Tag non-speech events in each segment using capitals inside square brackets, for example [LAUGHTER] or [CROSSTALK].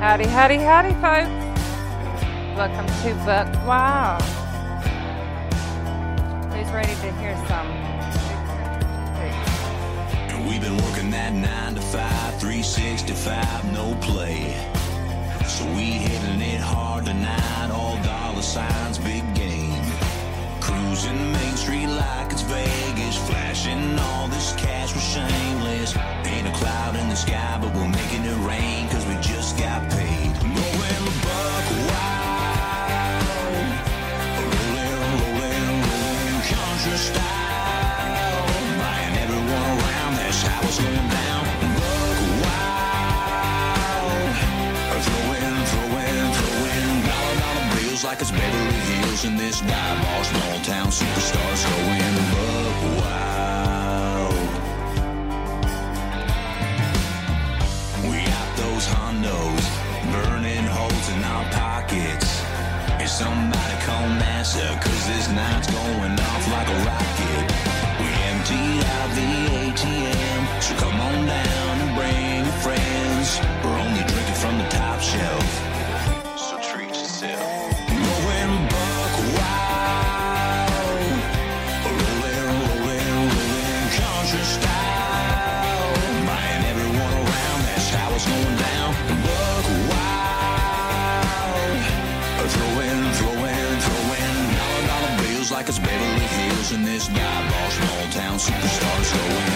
Howdy, howdy, howdy, folks. Welcome to Buck Wild. Who's ready to hear some? And we've been working that 9 to 5, 365, no play. So we hitting it hard tonight, all dollar signs, big game. Cruising Main Street like it's Vegas, flashing all this cash, we're shameless. Ain't a cloud in the sky, but we're making it rain, cause we just got paid. In this dive bar, small town superstars going buck wild. We got those hondos burning holes in our pockets. Is somebody call NASA? Cause this night's going off like a rocket. We emptied out the ATM, so come on down this dive bar, small town superstars going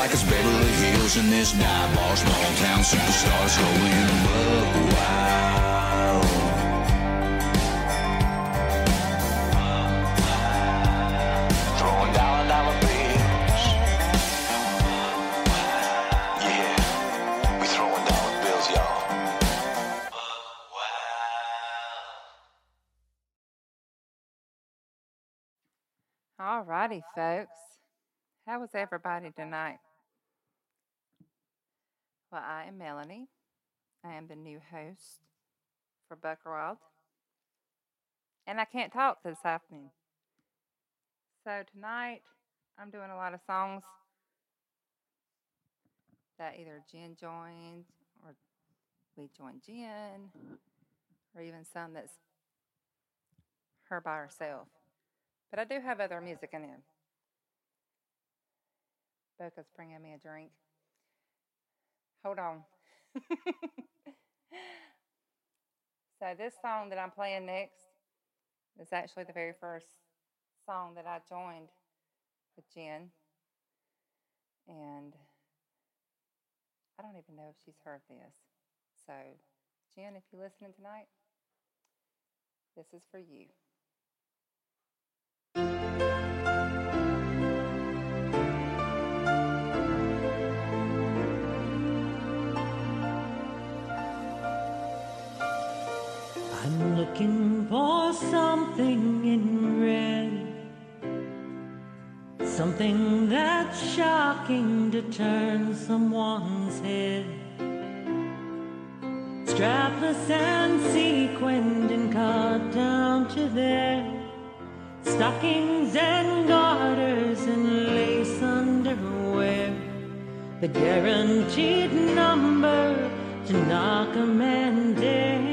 like it's Beverly Hills in this dive bar, small town superstars going wild. All righty, folks. How was everybody tonight? Well, I am Melanie. I am the new host for Buck. And I can't talk this afternoon. So tonight, I'm doing a lot of songs that either Jen joined or we joined Jen, or even some that's her by herself. But I do have other music in there. Boca's bringing me a drink. Hold on. so this song that I'm playing next is actually the very first song that I joined with Jen. And I don't even know if she's heard this. So, Jen, if you're listening tonight, this is for you. Looking for something in red. Something that's shocking to turn someone's head. Strapless and sequined and cut down to their stockings and garters and lace underwear. The guaranteed number to knock a man dead.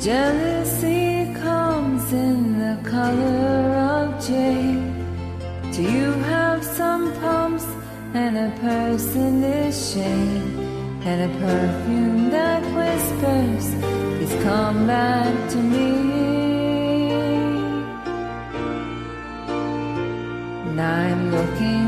Jealousy comes in the color of jade. Do you have some pumps and a this shade? And a perfume that whispers, please come back to me. And I'm looking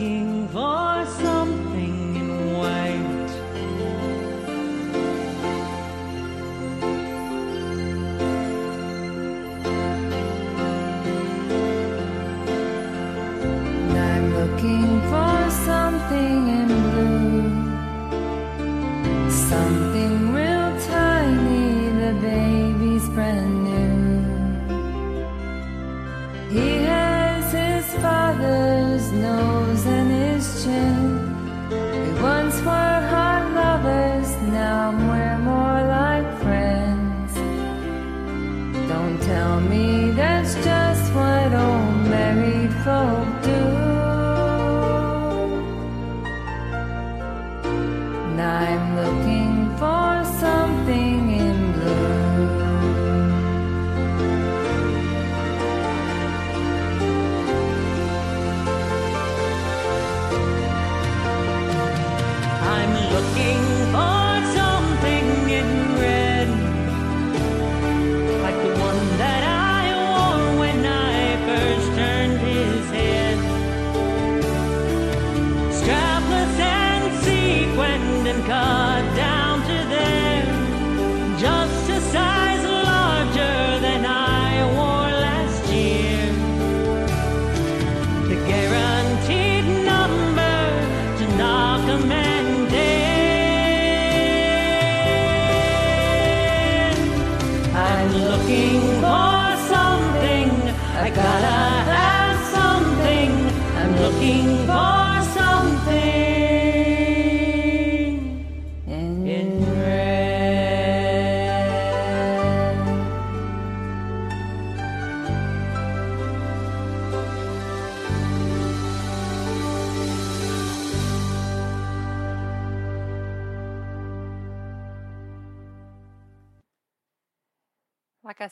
I'm looking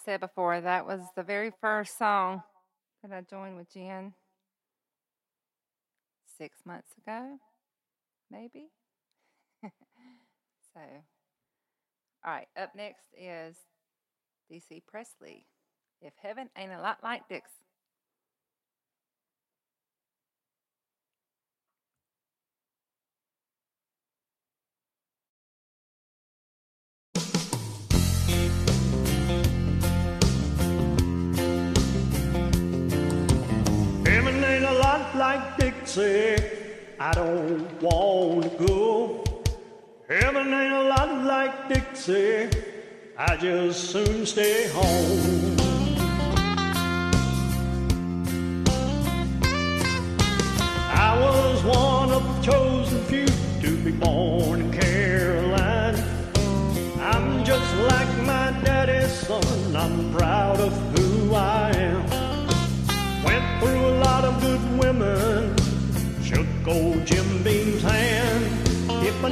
said before, that was the very first song that I joined with Jen six months ago, maybe. [LAUGHS] so, all right, up next is DC Presley. If heaven ain't a lot like Dix. Ain't like Dixie. I don't want to go. Heaven ain't a lot like Dixie. I just soon stay home. I was one of the chosen few to be born in Carolina. I'm just like my daddy's son. I'm proud of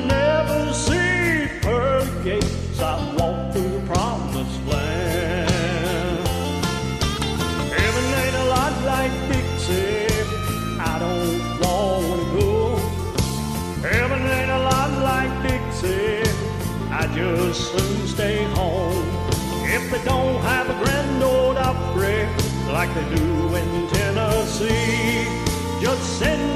never see pearly gates, I walk through the promised land. Heaven ain't a lot like Dixie, I don't wanna go. Heaven ain't a lot like Dixie, I just soon stay home. If they don't have a Grand Ole Opry like they do in Tennessee, just send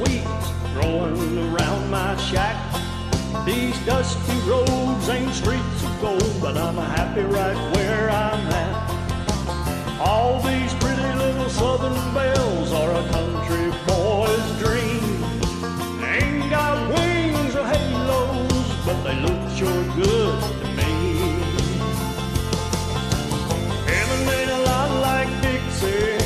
weeds growing around my shack. These dusty roads ain't streets of gold, but I'm happy right where I'm at. All these pretty little southern belles are a country boy's dream. They ain't got wings or halos, but they look sure good to me. Heaven ain't a lot like Dixie.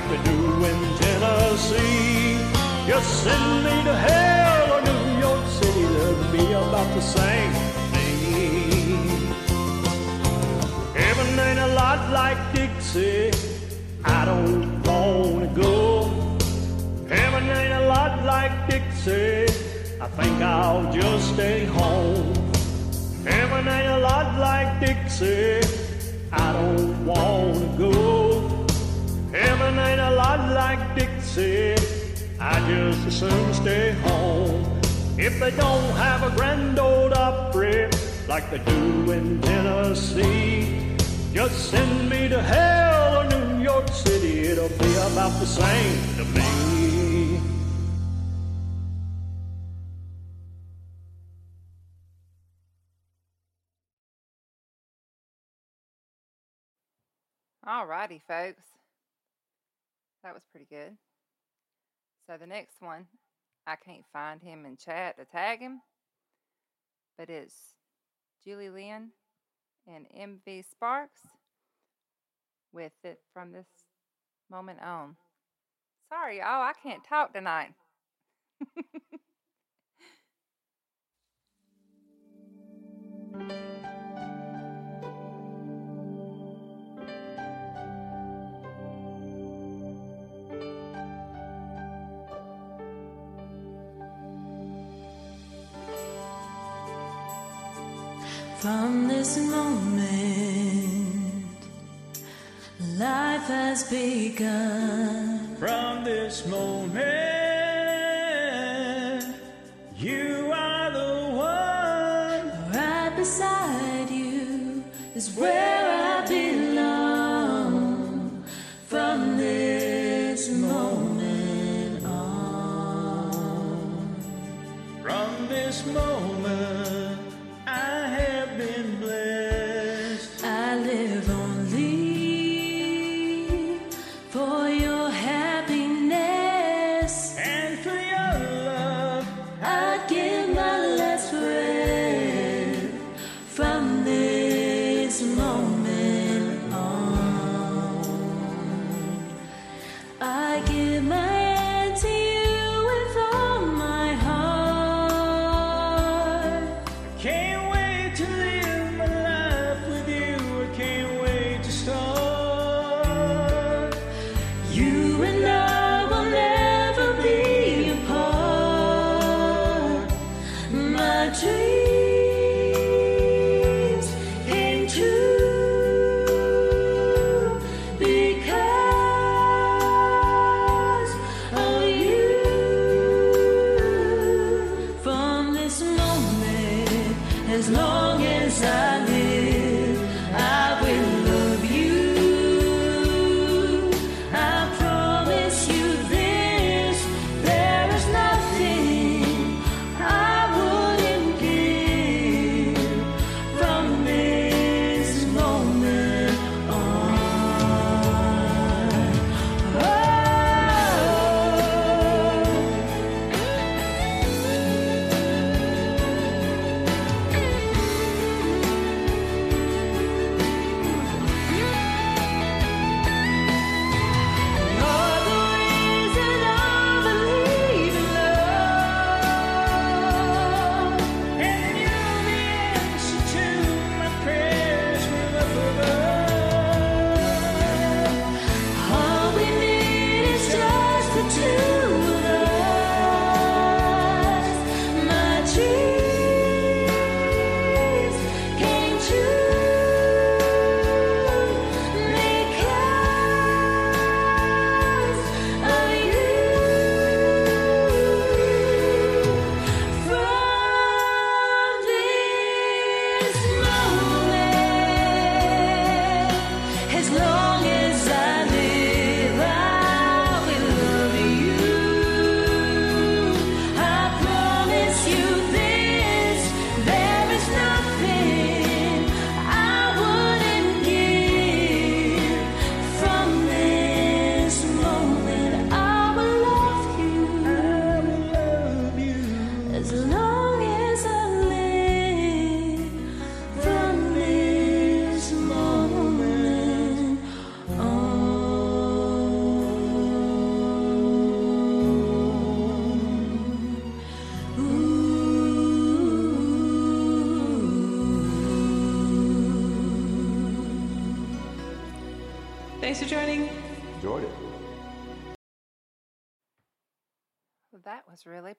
Like they do in Tennessee, just send me to hell or New York City. They'll be about the same thing. Heaven ain't a lot like Dixie. I don't wanna go. Heaven ain't a lot like Dixie. I think I'll just stay home. Heaven ain't a lot like Dixie. I don't wanna go. Heaven ain't a lot like Dixie. I just as soon stay home. If they don't have a Grand Ole Opry like they do in Tennessee, just send me to hell or New York City. It'll be about the same to me. Alrighty, folks. That was pretty good. So the next one, I can't find him in chat to tag him, but it's Julie Lynn and MV Sparks with it from this moment on. Sorry, y'all, I can't talk tonight. [LAUGHS] From this moment, life has begun. From this moment,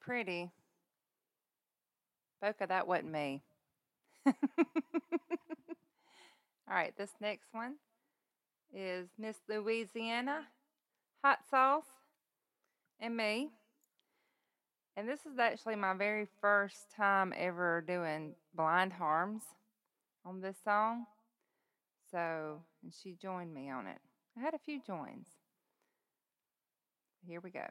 pretty. Boca, that wasn't me. [LAUGHS] All right, this next one is Miss Louisiana Hot Sauce and me. And this is actually my very first time ever doing blind harms on this song. So, and she joined me on it. I had a few joins. Here we go.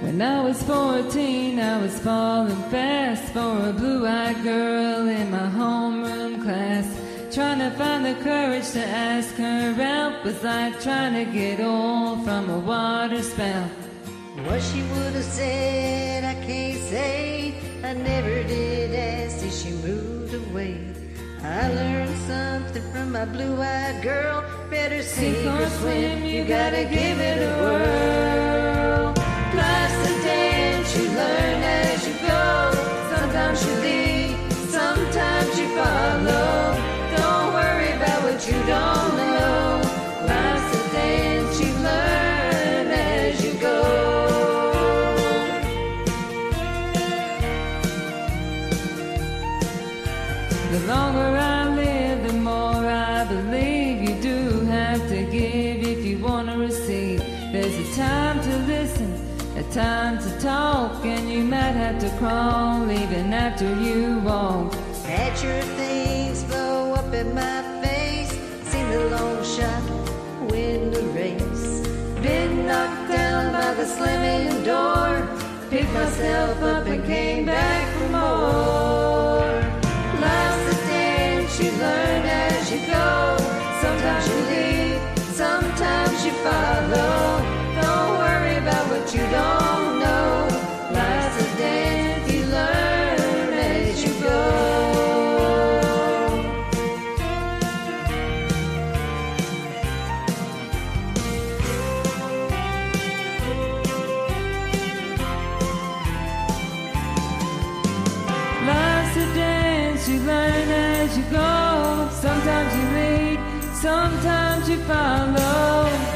When I was 14, I was falling fast for a blue eyed girl in my homeroom class. Trying to find the courage to ask her out was like trying to get oil from a water spout. What she would have said, I can't I learned something from my blue-eyed girl. Better sink or swim, you gotta give it a whirl. Crawl even after you walk. Had your things blow up in my face. Seen the long shot win the race. Been knocked down by the slamming door. Picked myself up and came back for more. Life's a dance, you learn as you go. Sometimes you lead, sometimes you follow. Don't worry about what you don't follow.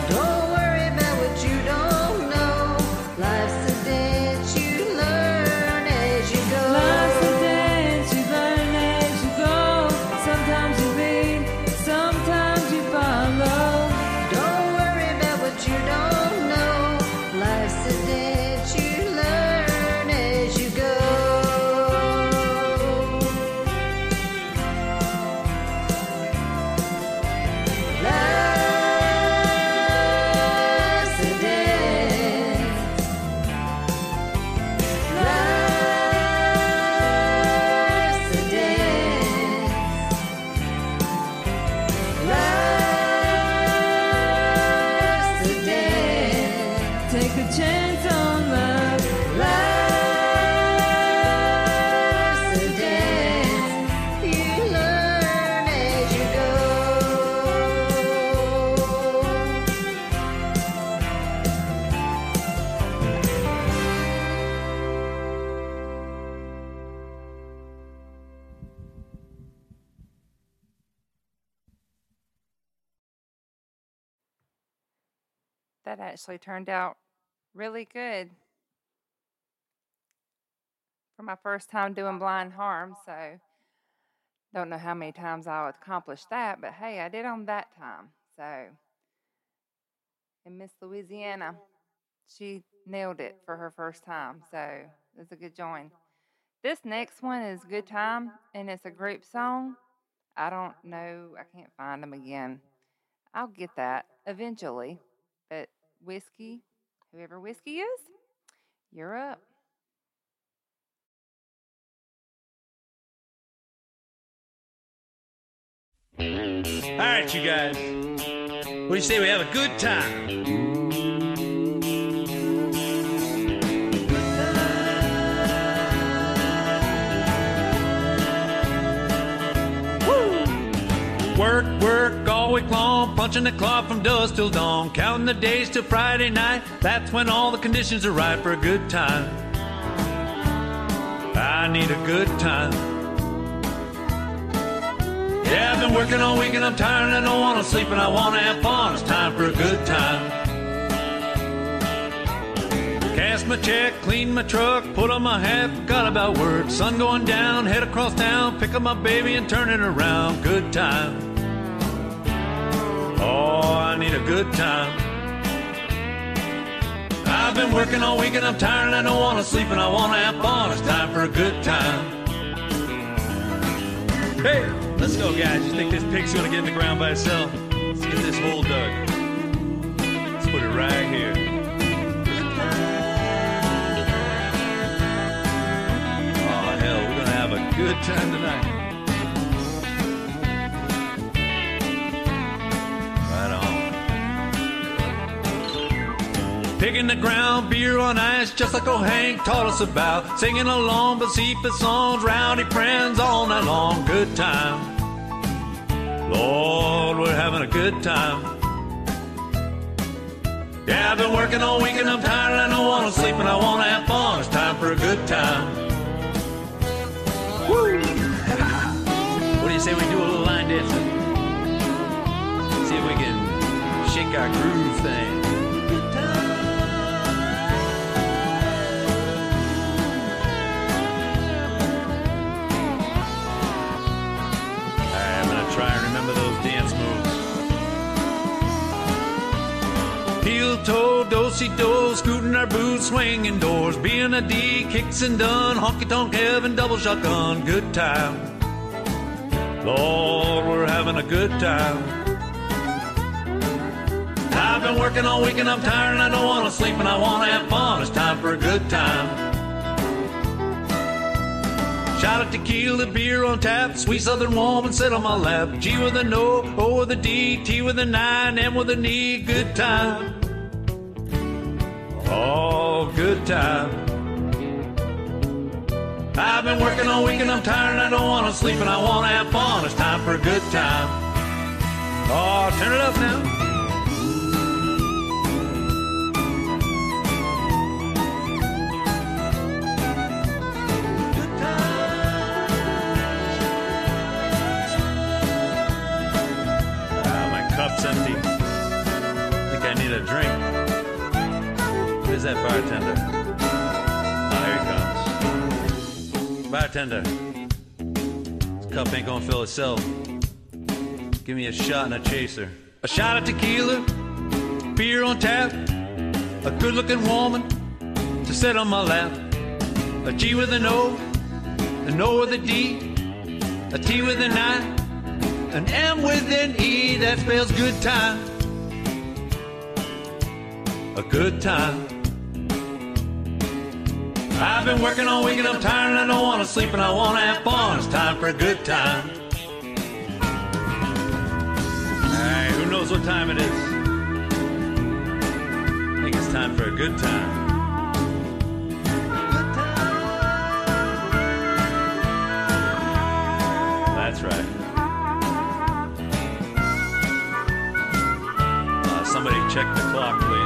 Actually turned out really good for my first time doing blind harm. So, don't know how many times I'll accomplish that, but hey, I did on that time. So, and Miss Louisiana, she nailed it for her first time. So, it's a good join. This next one is Good Time, and it's a group song. I don't know, I can't find them again. I'll get that eventually. But whiskey, whoever whiskey is, you're up. All right, you guys. What do you say we have a good time? Work, work week long, punching the clock from dusk till dawn, counting the days till Friday night. That's when all the conditions are right for a good time. I I need a good time. Yeah, I've been working all week and I'm tired and I don't want to sleep and I want to have fun. It's time for a good time. Cast my check, clean my truck, put on my hat, forgot about work. Sun going down, head across town, pick up my baby and turn it around. Good time. Oh, I need a good time. I've been working all week and I'm tired and I don't want to sleep and I want to have fun. It's time for a good time. Hey, let's go, guys. You think this pig's gonna get in the ground by itself? Let's get this hole dug. Let's put it right here. Oh, hell, we're gonna have a good time tonight. Picking the ground, beer on ice, just like old Hank taught us about. Singing along Bocephus songs, rowdy friends all night long. Good time. Lord, we're having a good time. Yeah, I've been working all week and I'm tired and I don't want to sleep and I want to have fun. It's time for a good time. Woo! what do you say we do a little line dancing? See if we can shake our groove thing. Moves. Heel toe, do-si do, scooting our boots, swinging doors, being a D, Kix and Dunn, honky tonk heaven, double shotgun, good time. Lord, we're having a good time. I've been working all week and I'm tired and I don't want to sleep and I want to have fun. It's time for a good time. Shot of tequila, the beer on tap, sweet southern woman sit on my lap. G with a no, O with a D, T with a nine, M with a knee, good time. Oh, good time. I've been working all week and I'm tired and I don't want to sleep and I want to have fun. It's time for a good time. Oh, turn it up now. Good time. Ah, Where's that bartender? Oh, here he comes. Bartender, this cup ain't gonna fill itself. Give me a shot and a chaser. A shot of tequila, beer on tap, a good looking woman to sit on my lap. A G with an O, an O with a D, a T with an nine, an M with an E that spells good time. A good time. I've been working all week and I'm tired and I don't want to sleep and I want to have fun. It's time for a good time. Alright, who knows what time it is? I think it's time for a good time. That's right. Uh, somebody check the clock, please.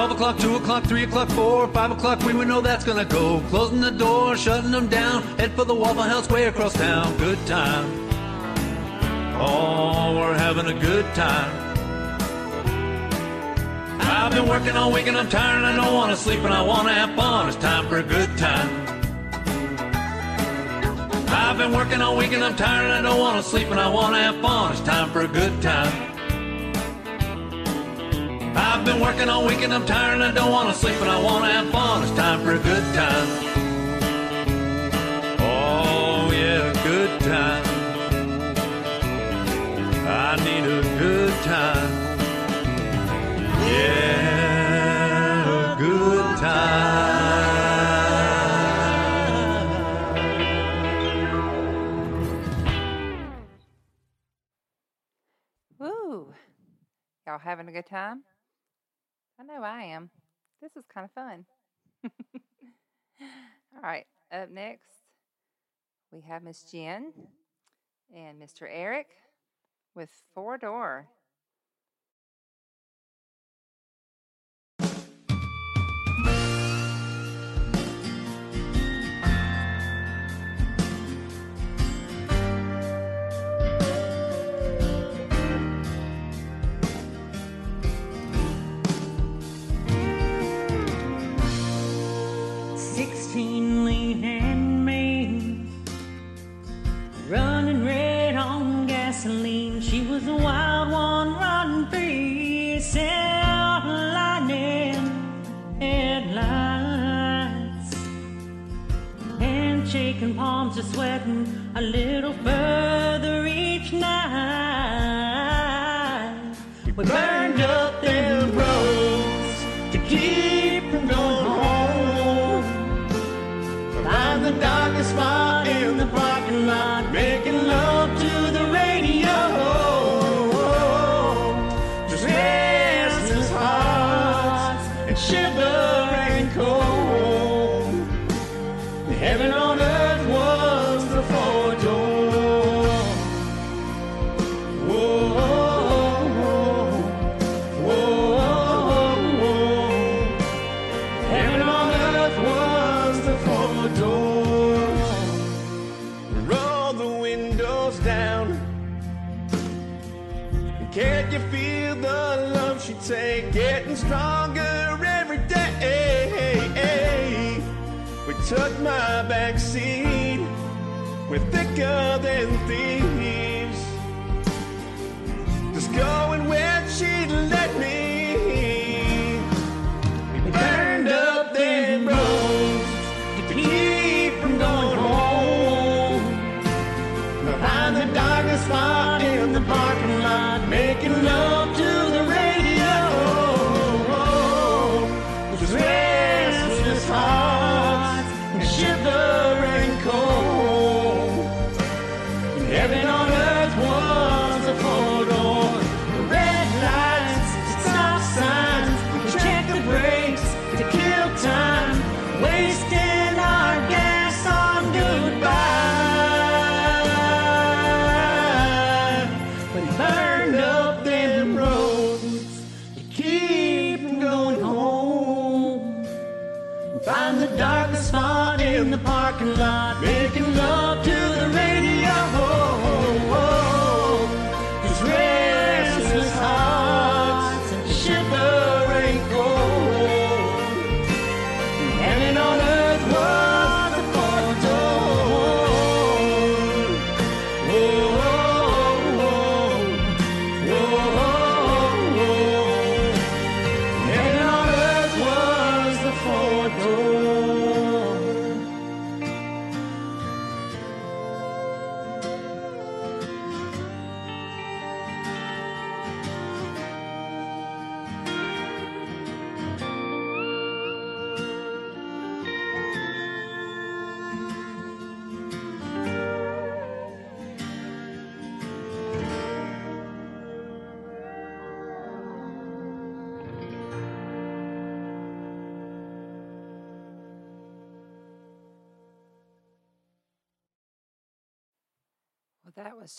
12 o'clock, 2 o'clock, 3 o'clock, 4, 5 o'clock, we would know that's gonna go. Closing the door, shutting them down, head for the Waffle House way across town. Good time. Oh, we're having a good time. I've been working all week and I'm tired and I don't want to sleep and I want to have fun. It's time for a good time. I've been working all week and I'm tired and I don't want to sleep and I want to have fun. It's time for a good time. I've been working all week and I'm tired and I don't want to sleep and I want to have fun. It's time for a good time. Oh yeah, a good time. I need a good time. Yeah, a good time. Woo! Y'all having a good time? I know I am. This is kind of fun. [LAUGHS] All right, up next, we have Miss Jen and Mr. Eric with Four Door. Sweating a little further each night. We burned take getting stronger every day? We took my back seat. We're thicker than thieves. Just going where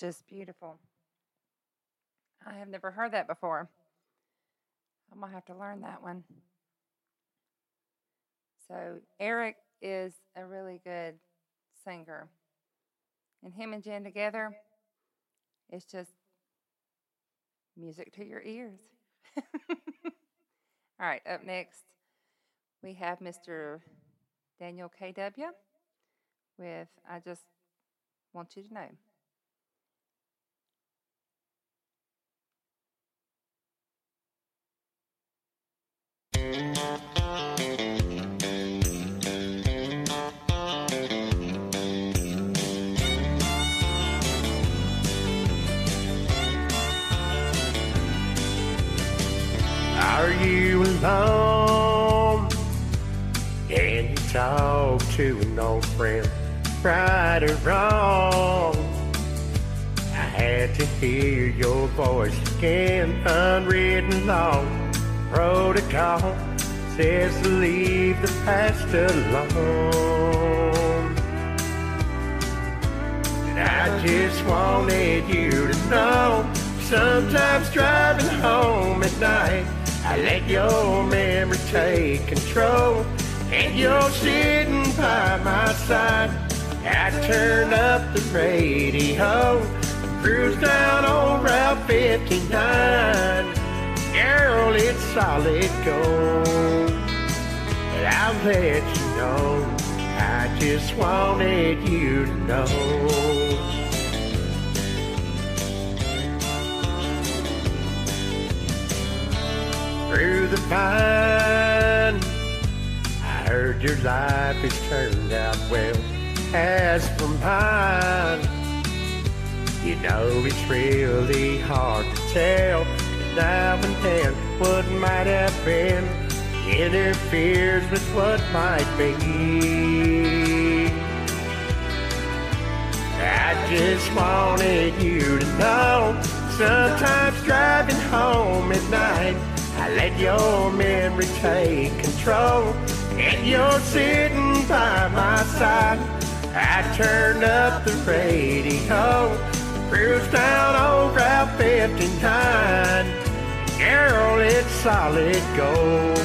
just beautiful. I have never heard that before. I'm going to have to learn that one. So, Eric is a really good singer. And him and Jen together, it's just music to your ears. [LAUGHS] All right, up next, we have Mr. Daniel KW with I Just Want You to Know. Are you alone? Can you talk to an old friend, right or wrong? I had to hear your voice again, unwritten law. Protocol says to leave the past alone. And I just wanted you to know sometimes driving home at night, I let your memory take control. And you're sitting by my side. I turn up the radio, cruise down on Route 59. Girl, it's solid gold. But I'll let you know. I just wanted you to know. through the pine. I heard your life has turned out well as for mine. You know it's really hard to tell and then what might have been. Interferes with what might be. I just wanted you to know sometimes driving home at night I let your memory take control. And you're sitting by my side. I turned up the radio cruise down old Route 59 Girl, it's solid gold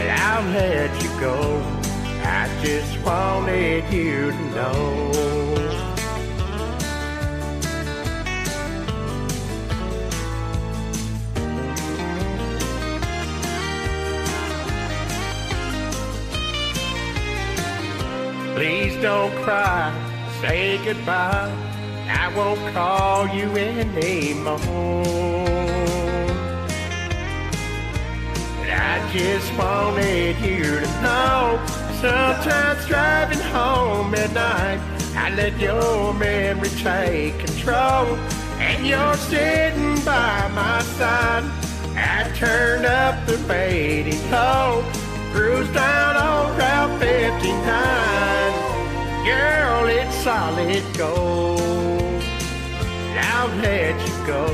And I'll let you go I just wanted you to know Please don't cry, say goodbye. I won't call you anymore. I just wanted you to know. Sometimes driving home at night, I let your memory take control. And you're sitting by my side. I turn up the radio. Cruise down on Route 59. Girl, it's solid gold. I'll let you go.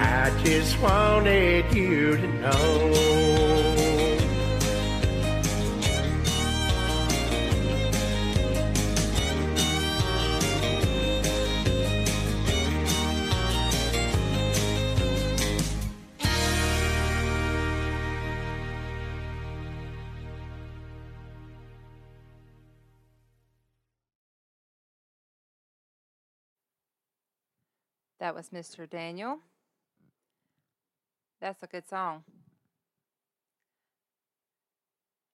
I just wanted you to know. That was Mr. Daniel. That's a good song.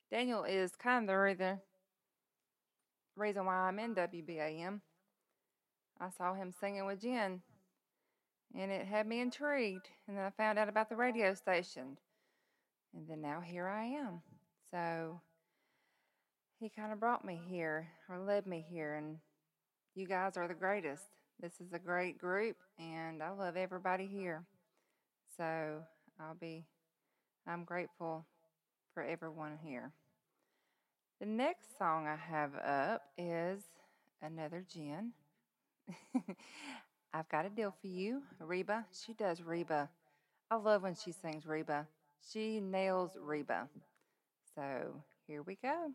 Daniel is kind of the reason, reason why I'm in WBAM. I saw him singing with Jen, and it had me intrigued. And then I found out about the radio station. And then now here I am. So he kind of brought me here or led me here. And you guys are the greatest. This is a great group, and I love everybody here. So I'll be, I'm grateful for everyone here. The next song I have up is another Jen. [LAUGHS] I've got a deal for you, Reba. She does Reba. I love when she sings Reba. She nails Reba. So here we go.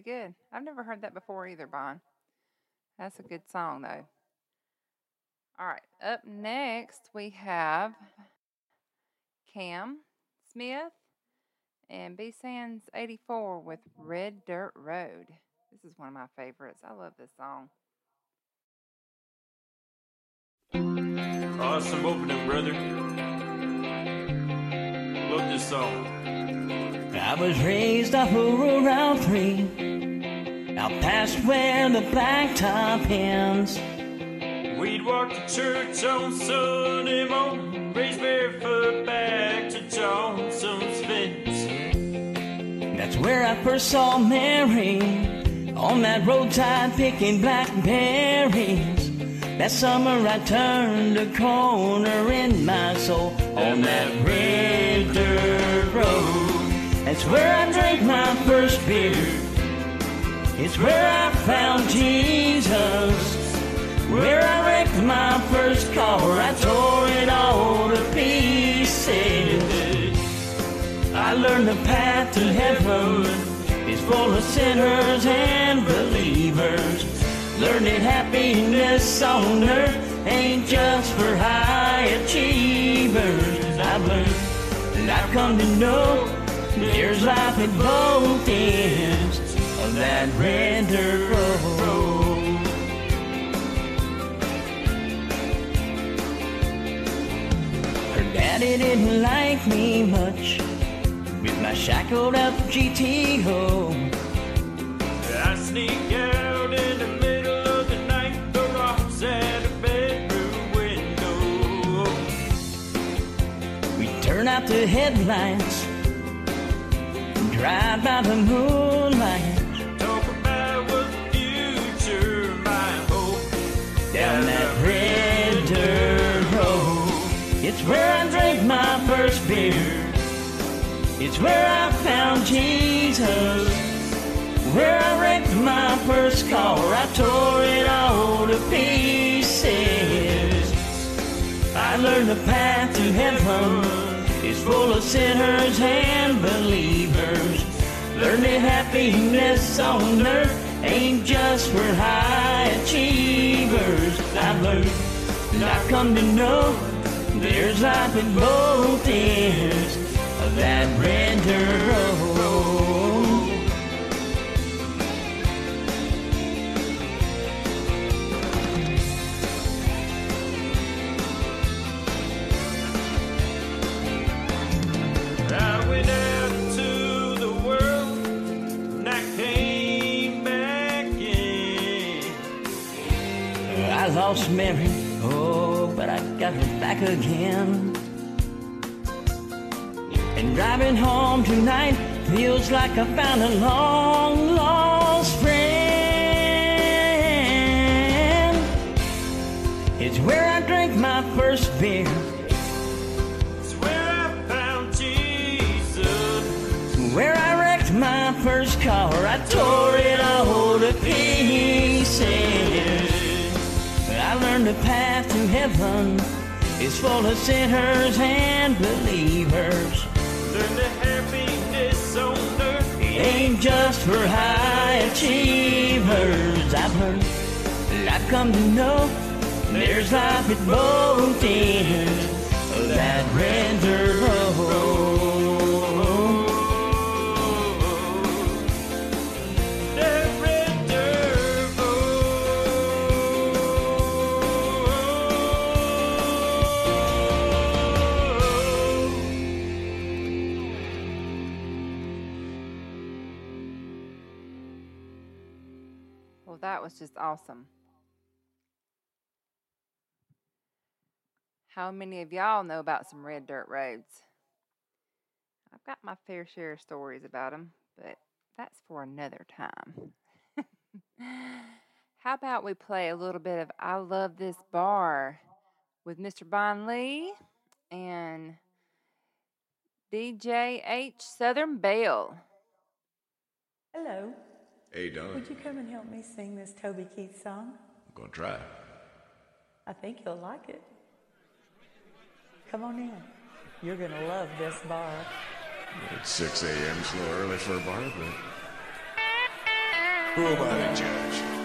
Pretty good. I've never heard that before either, Bon. That's a good song, though. All right, up next we have Cam Smith and B Sands 84 with Red Dirt Road. This is one of my favorites. I love this song. Awesome opening, brother. Love this song. I was raised off of Route 3, out past where the blacktop ends. We'd walk to church on Sunday morning, race barefoot back to Johnson's fence. That's where I first saw Mary, on that roadside picking blackberries. That summer I turned a corner in my soul on that red dirt. That's where I drank my first beer. It's where I found Jesus. Where I wrecked my first car, I tore it all to pieces. I learned the path to heaven is full of sinners and believers. Learned that happiness on earth ain't just for high achievers. I've learned and I've come to know there's life at both ends of that red dirt road. Her daddy didn't like me much with my shackled up GTO. I sneak out in the middle of the night, the rocks at a bedroom window. We turn out the headlights, drive by the moonlight Talk about what the future might hold. down that red dirt road. It's where I drank my first beer. It's where I found Jesus. Where I wrecked my first car, I tore it all to pieces. I learned the path to heaven full of sinners and believers. Learned that happiness on earth ain't just for high achievers. I've learned and I've come to know there's life at both ends of that red road. Lost Mary, oh, but I got her back again. And driving home tonight feels like I found a long lost friend. It's where I drank my first beer. Tore it all to pieces. I learned the path to heaven is full of sinners and believers. Learn the happiness on earth. Ain't just for high achievers. I've learned, I've come to know there's life at both ends of that red awesome. How many of y'all know about some red dirt roads? I've got my fair share of stories about them, but that's for another time. [LAUGHS] How about we play a little bit of I Love This Bar with Mr. Bon Lee and DJ H. Southern Belle? Hello. Hey, Don. Would you come and help me sing this Toby Keith song? I'm going to try. I think you'll like it. Come on in. You're going to love this bar. It's 6 a.m. It's early for a bar, but who am I to judge?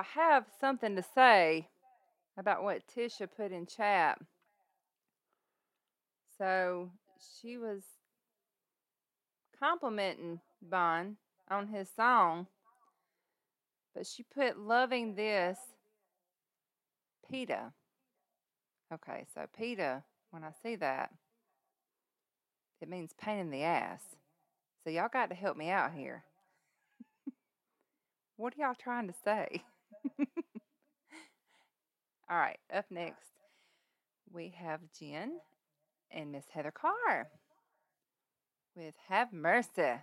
I have something to say about what Tisha put in chat. So she was complimenting Bon on his song, but she put loving this PETA. Okay, so PETA, when I see that, it means pain in the ass. So y'all got to help me out here. [LAUGHS] what are y'all trying to say? [LAUGHS] [LAUGHS] All right, up next, we have Jen and Miss Heather Carr with Have Mercy.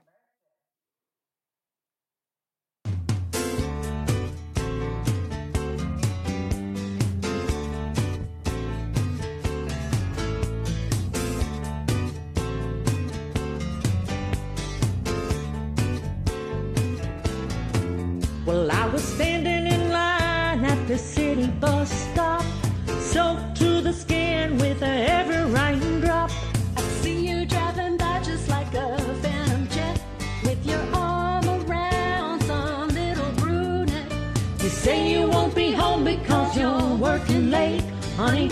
Well, I was standing the skin with every raindrop. I see you driving by just like a phantom jet with your arm around some little brunette. You say you won't be home because you're working late, honey.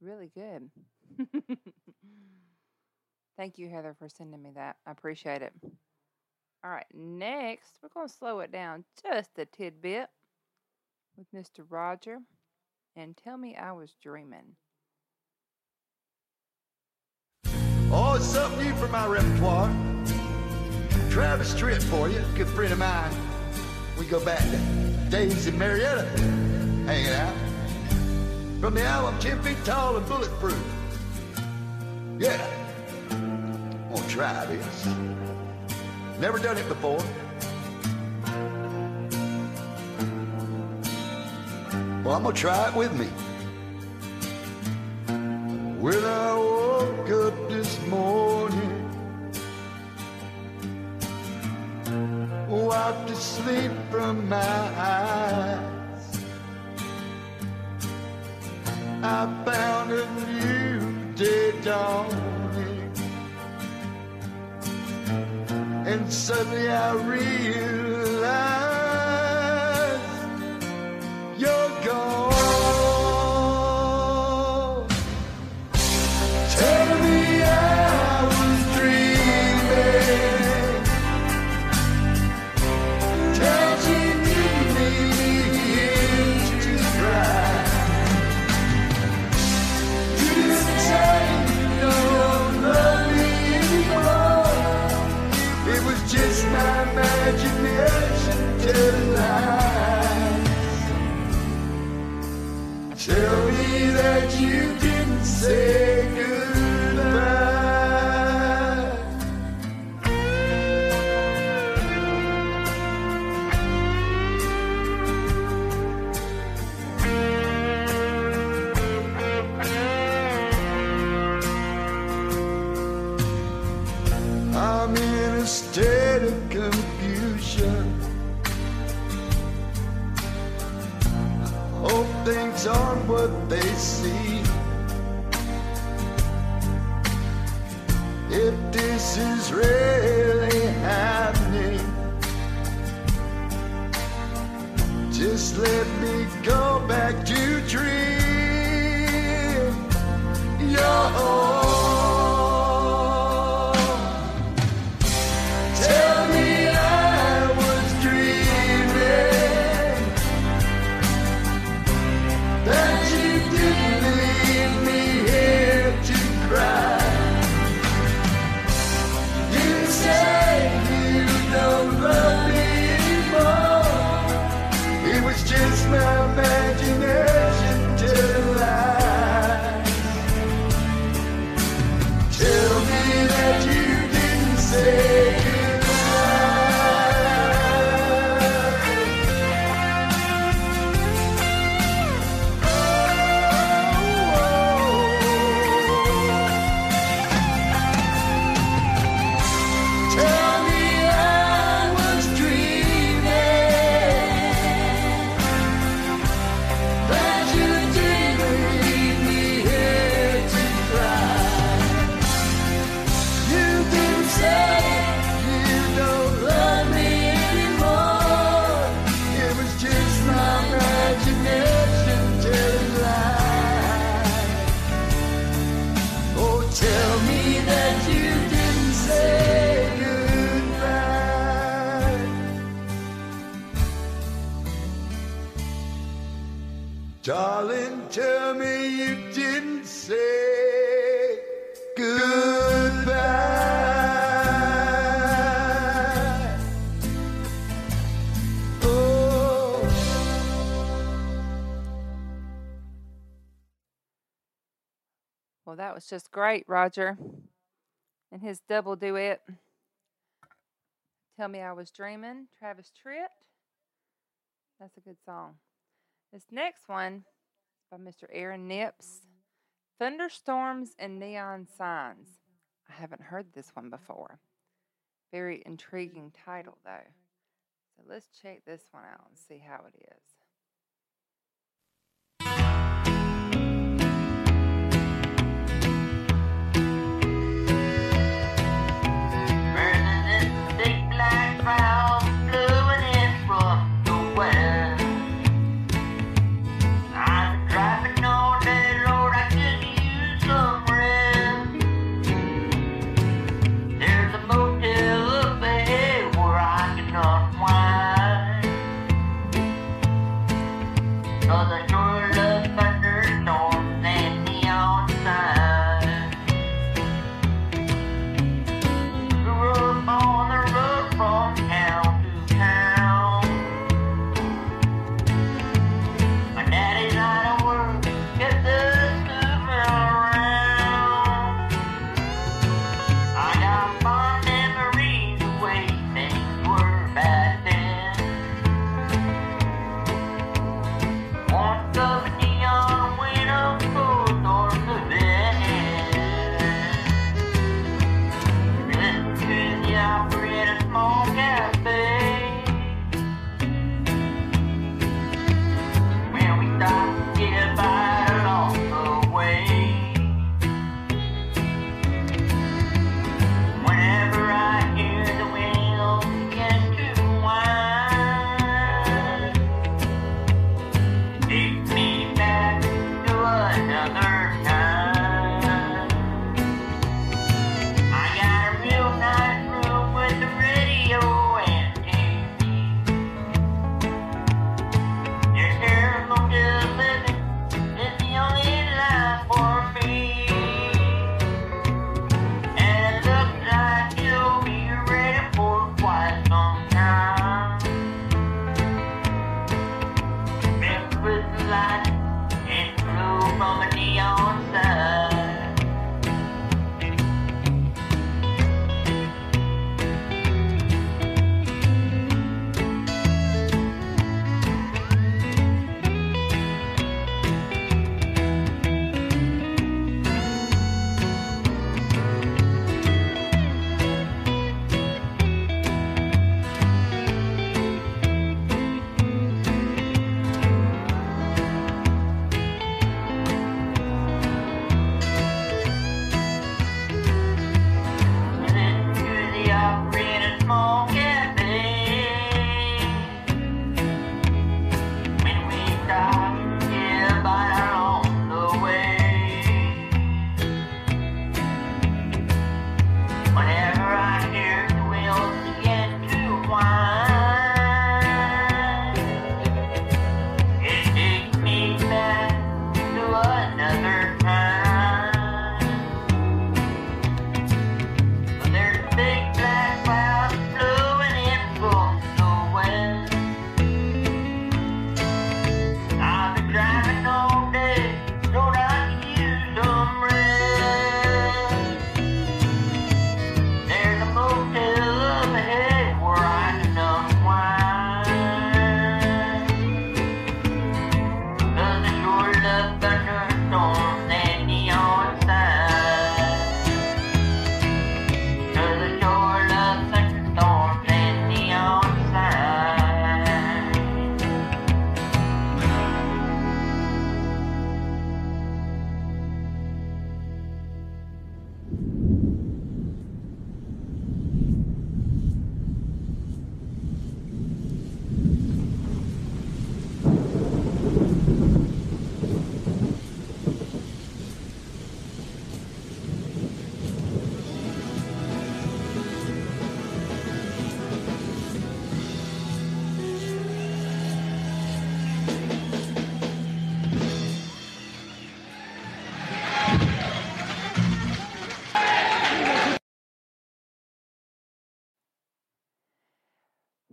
Really good. [LAUGHS] Thank you, Heather, for sending me that. I appreciate it. All right, next, we're going to slow it down just a tidbit with Mr. Roger and tell me I was dreaming. Oh, it's something new from my repertoire. Travis Tritt for you, good friend of mine. We go back to Days and Marietta hanging out. From the album, 10 feet tall and bulletproof. Yeah. I'm gonna try this. Never done it before. Well, I'm gonna try it with me. When I woke up this morning, wiped the sleep from my eyes. I found a new day dawning, And suddenly I realized. say That was just great, Roger. And his double duet. Tell Me I Was Dreaming, Travis Tritt. That's a good song. This next one by Mr. Aaron Nips Thunderstorms and Neon Signs. I haven't heard this one before. Very intriguing title, though. So let's check this one out and see how it is.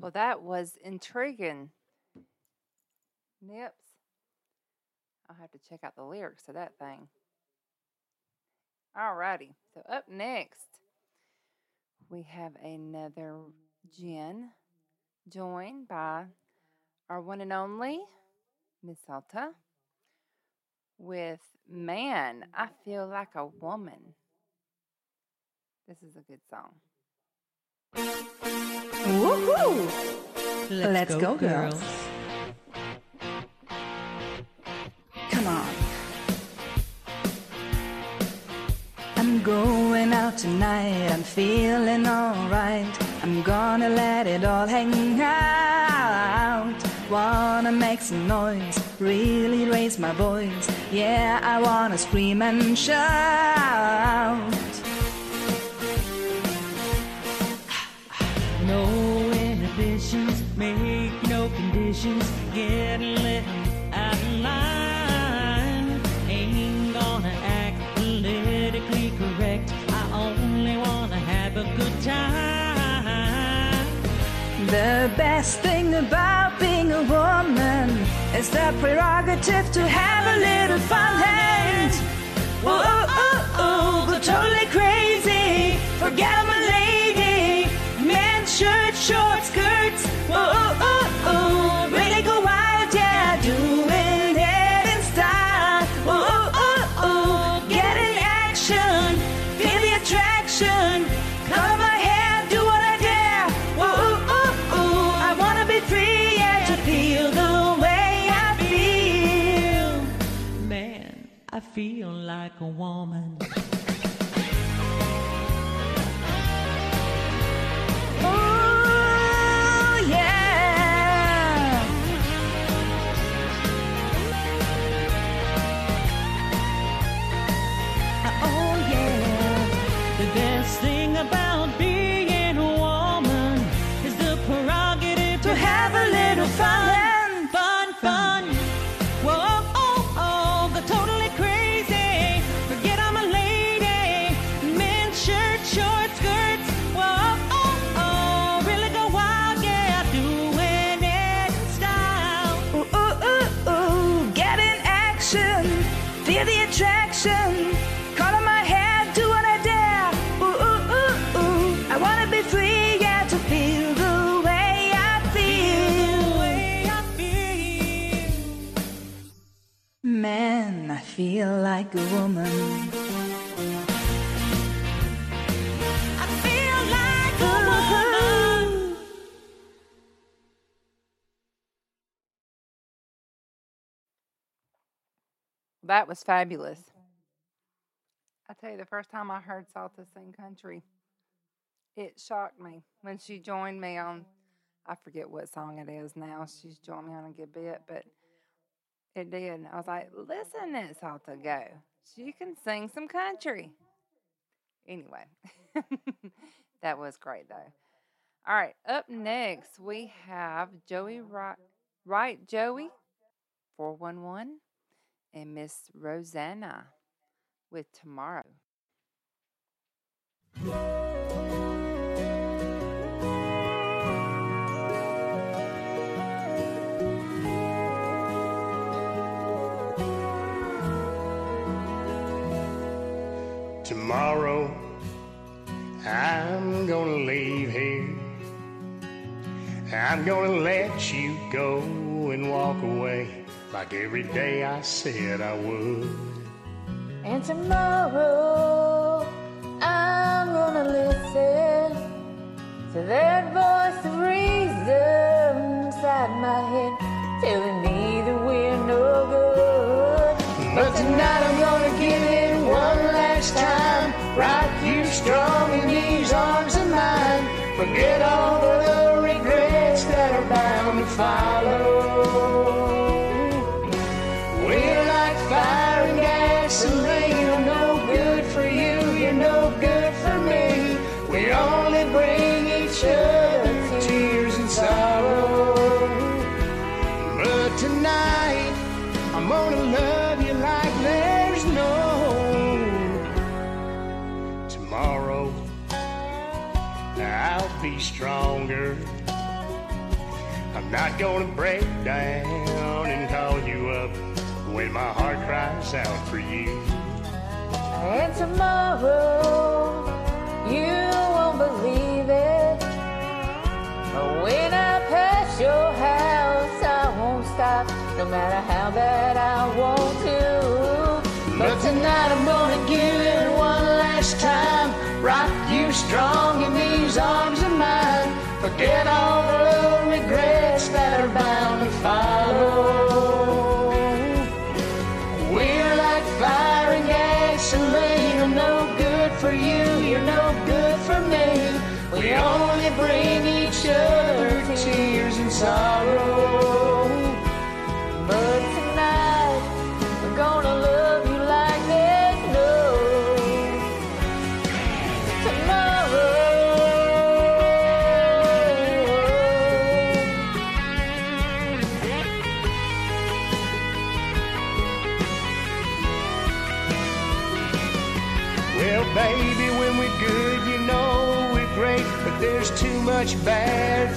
Well, that was intriguing. Nips. I'll have to check out the lyrics of that thing. Alrighty. So up next, we have another Jen joined by our one and only Miss Alta with Man, I Feel Like a Woman. This is a good song. Woohoo! Let's, Let's go, go, girls. girls. Come on. I'm going out tonight. I'm feeling alright. I'm gonna let it all hang out. Wanna make some noise, really raise my voice. Yeah, I wanna scream and shout. The best thing about being a woman is the prerogative to have a little fun and whoa, oh, oh, oh, go totally crazy. Forget I'm a lady. Men's shirt, short feel like a woman. Oh, yeah. Oh, yeah. The best thing feel like a woman. I feel like a woman. That was fabulous. I tell you, the first time I heard Salta sing country, it shocked me when she joined me on. I forget what song it is now. She's joined me on a good bit, but it did. I was like, listen, at to go. She can sing some country. Anyway, [LAUGHS] that was great though. All right, up next we have Joey Wright, right Joey, four one one, and Miss Rosanna with tomorrow. Tomorrow, I'm gonna leave here. I'm gonna let you go and walk away like every day I said I would. And tomorrow I'm gonna listen to that voice of reason inside my head telling me that we're no good. But tonight I'm gonna give it one last time. Rock you strong in these arms of mine. Forget all the regrets that are bound to follow. Not gonna break down and call you up when my heart cries out for you. And tomorrow, you won't believe it. But when I pass your house, I won't stop, no matter how bad I want to. But tonight I'm gonna give it one last time. Rock you strong in these arms of mine. Forget all the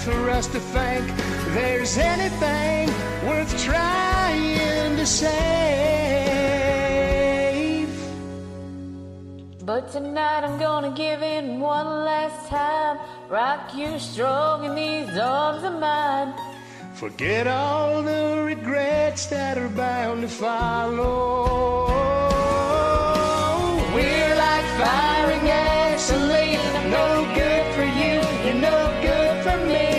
for us to think there's anything worth trying to save. But tonight I'm gonna give in one last time. Rock you strong in these arms of mine. Forget all the regrets that are bound to follow. We're like fire and gasoline. I'm no good for you, you're no good for me.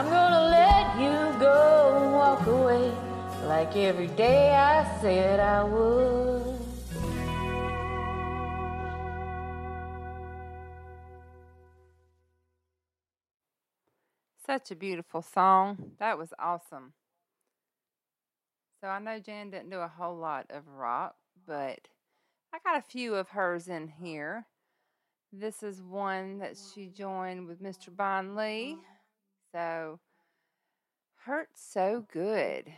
I'm gonna let you go and walk away like every day I said I would. Such a beautiful song. That was awesome. So I know Jan didn't do a whole lot of rock, but I got a few of hers in here. This is one that she joined with Mr. Bon Lee. So, Hurts So Good.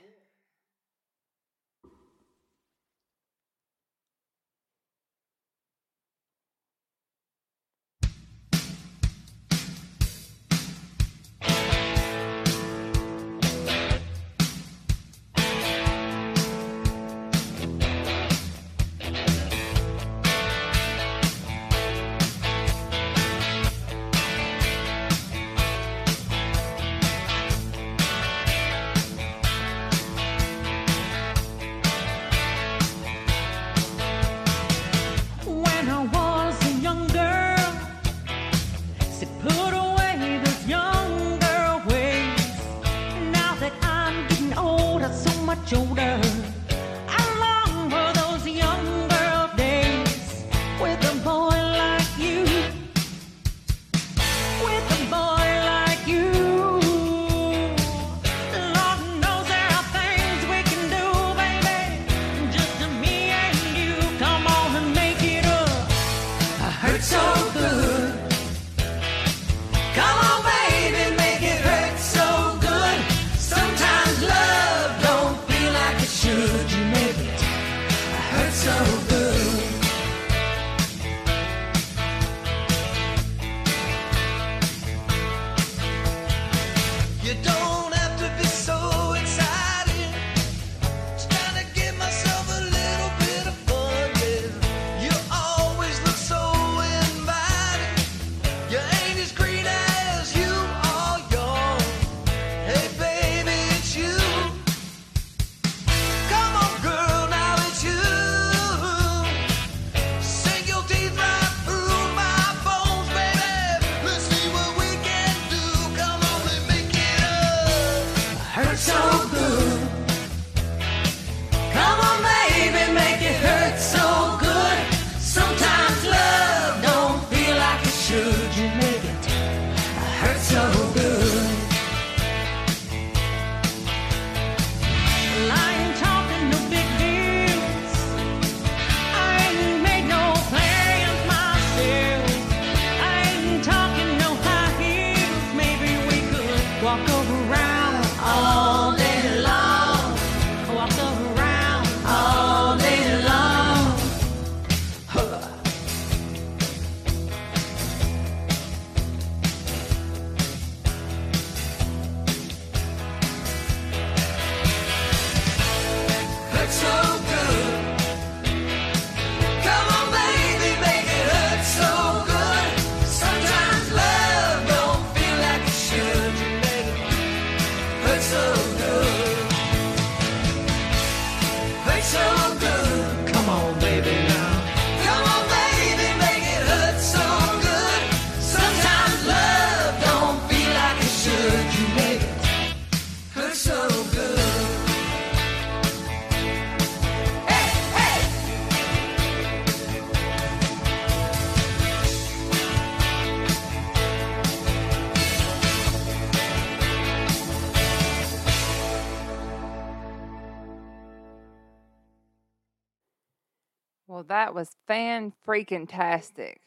Fan freaking tastic.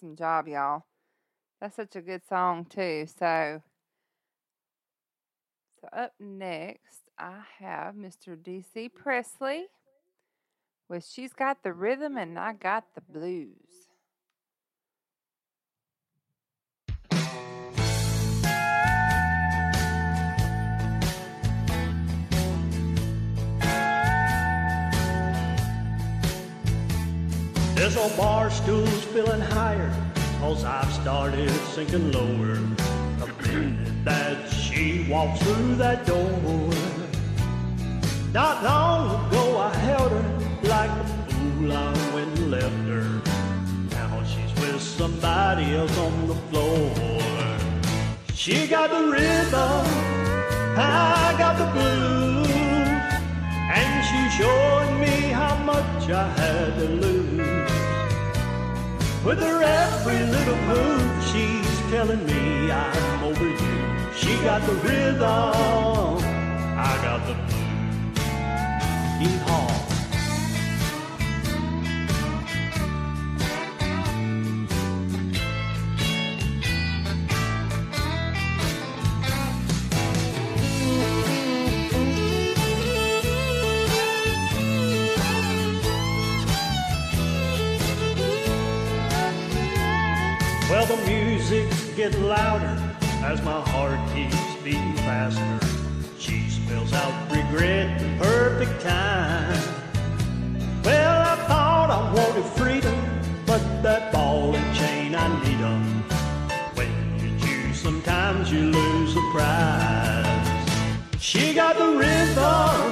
Some job, y'all. That's such a good song too. So, so up next, I have Mr. DC Presley with "She's Got the Rhythm and I Got the Blues." This old bar stool's feeling higher, cause I've started sinking lower. The minute that she walked through that door. Not long ago I held her like a fool I went and left her. Now she's with somebody else on the floor. She got the rhythm, I got the blues. And she showed me how much I had to lose. With her every little move, she's telling me I'm over you. She got the rhythm, I got the blues. Getting louder as my heart keeps beating faster. She spells out regret in perfect time. Well, I thought I wanted freedom, but that ball and chain, I need need 'em. When you choose, sometimes you lose the prize. She got the rhythm,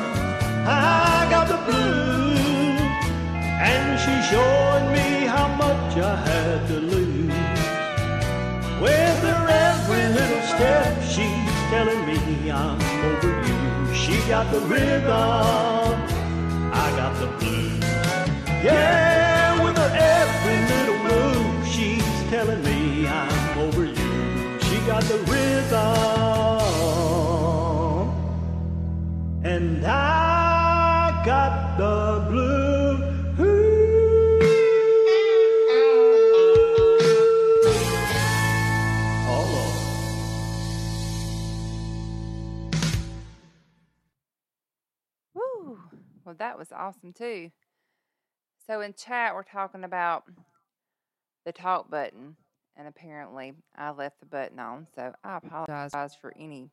I got the blues, and she showed me how much I had to lose. With her every little step, she's telling me I'm over you. She got the rhythm, I got the blues. Yeah, with her every little move, she's telling me I'm over you. She got the rhythm, and I awesome too. So in chat, we're talking about the talk button, and apparently I left the button on. So I apologize for any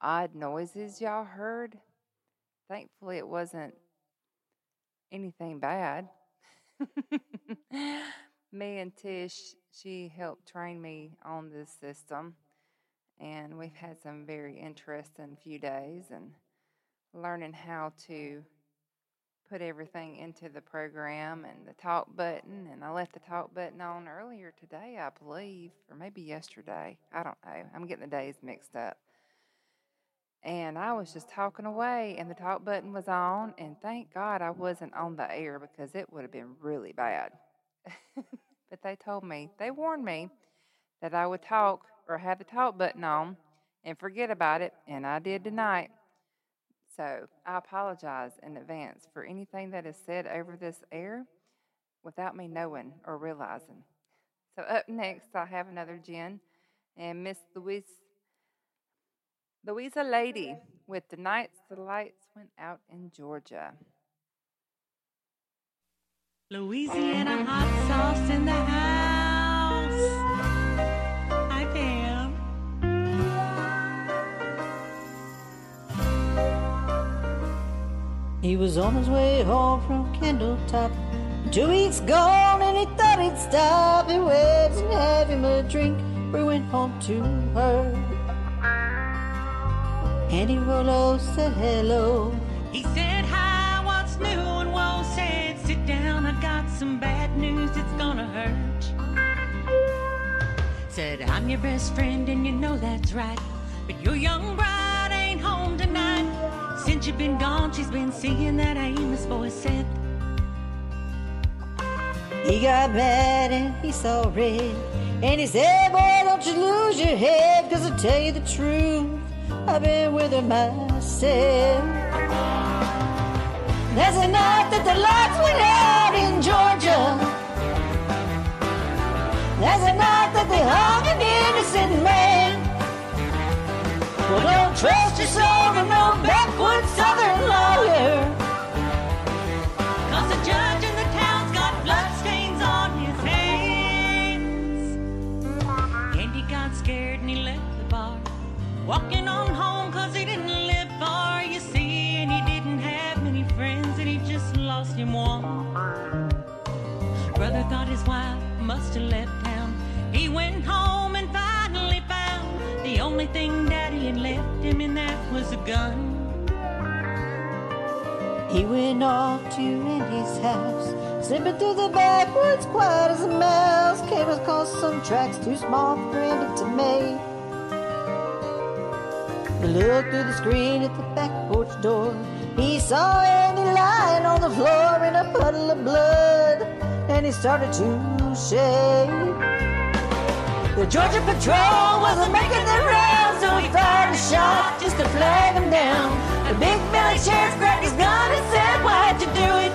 odd noises y'all heard. Thankfully, it wasn't anything bad. [LAUGHS] me and Tish, she helped train me on this system, and we've had some very interesting few days and learning how to put everything into the program and the talk button. And I left the talk button on earlier today, I believe, or maybe yesterday. I don't know. I'm getting the days mixed up. And I was just talking away, and the talk button was on. And thank God I wasn't on the air because it would have been really bad. [LAUGHS] but they told me, they warned me that I would talk or have the talk button on and forget about it. And I did tonight. So I apologize in advance for anything that is said over this air without me knowing or realizing. So up next, I have another Jen, and Miss Louise Louisa Lady with The Nights the Lights Went Out in Georgia. Louisiana hot sauce in the house. He was on his way home from Candletop. Two weeks gone and he thought he'd stop at Webb's and have him a drink. We went home to her. Andy Rollo oh, said hello. He said, Hi, what's new? And Woe said, Sit down, I got some bad news, it's gonna hurt. Said, I'm your best friend, and you know that's right. But your young Since you've been gone, she's been seeing that Amos boy said. He got mad and he saw red. And he said, Boy, don't you lose your head, cause I tell you the truth. I've been with her myself. There's a night that the lights went out in Georgia. There's a night that they hung an innocent man. Well, don't trust your soul no backwoods southern lawyer. Cause the judge in the town's got bloodstains on his hands. And he got scared and he left the bar. Walking on home cause he didn't live far, you see. And he didn't have many friends and he just lost him one. Brother thought his wife must have left town. He went home and finally found the only thing daddy had left him, and that was a gun. He went off to Andy's house, slipping through the backwoods quiet as a mouse. Came across some tracks too small for Andy to make. He looked through the screen at the back porch door. He saw Andy lying on the floor in a puddle of blood, and he started to shake. The Georgia Patrol wasn't making their rounds, a shot just to flag him down. The big belly sheriff grabbed his gun and said, Why'd you do it?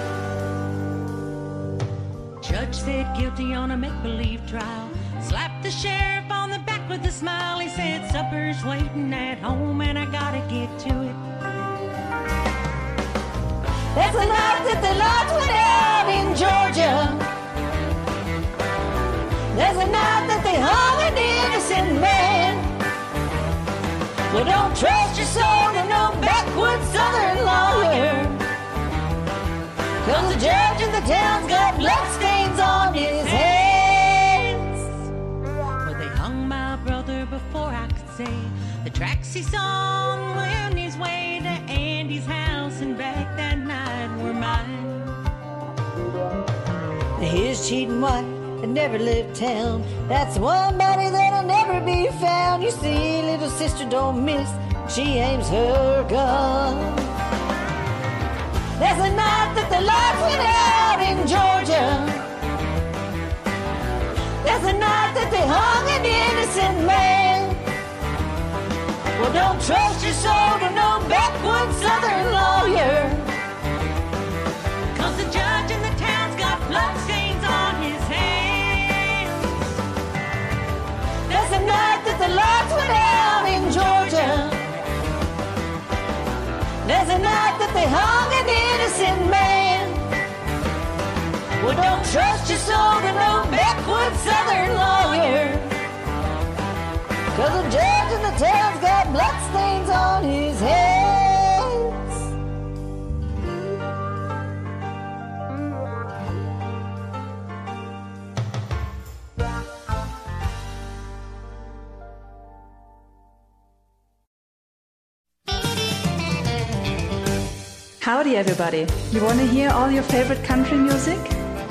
Judge said guilty on a make believe trial. Slapped the sheriff on the back with a smile. He said, Supper's waiting at home and I gotta get to it. That's the night that the lights went out in Georgia. There's a night that they hung an innocent man. Well, don't trust your soul to no backwoods southern lawyer. Cause the judge in the town's got bloodstains on his hands. Well, they hung my brother before I could say the tracks he saw on his way to Andy's house and back that night were mine. His cheating wife had never left town. That's one body that'll never be found. You see, little sister don't miss. She aims her gun. There's a night that the lights went out in Georgia. There's a night that they hung an innocent man. Well, don't trust your soul to no backwoods southern lawyer. The lights went out in Georgia. There's a night that they hung an innocent man. Well, don't trust your soul to no backwoods southern lawyer. Cause the judge in the town's got bloodstains on his hands. Howdy, everybody. You want to hear all your favorite country music?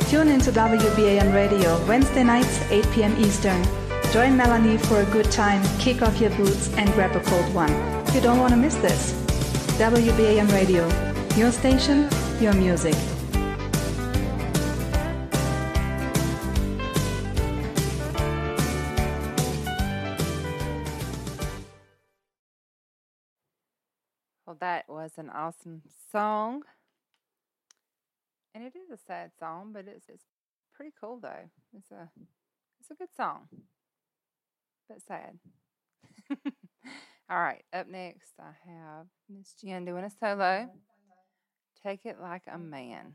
Tune into WBAM Radio Wednesday nights, 8 p.m. Eastern. Join Melanie for a good time, kick off your boots, and grab a cold one. You don't want to miss this. WBAM Radio, your station, your music. Was an awesome song. And it is a sad song, but it's, it's pretty cool though. It's a it's a good song. But sad. [LAUGHS] All right, up next I have Miss Jen doing a solo. Take it like a man.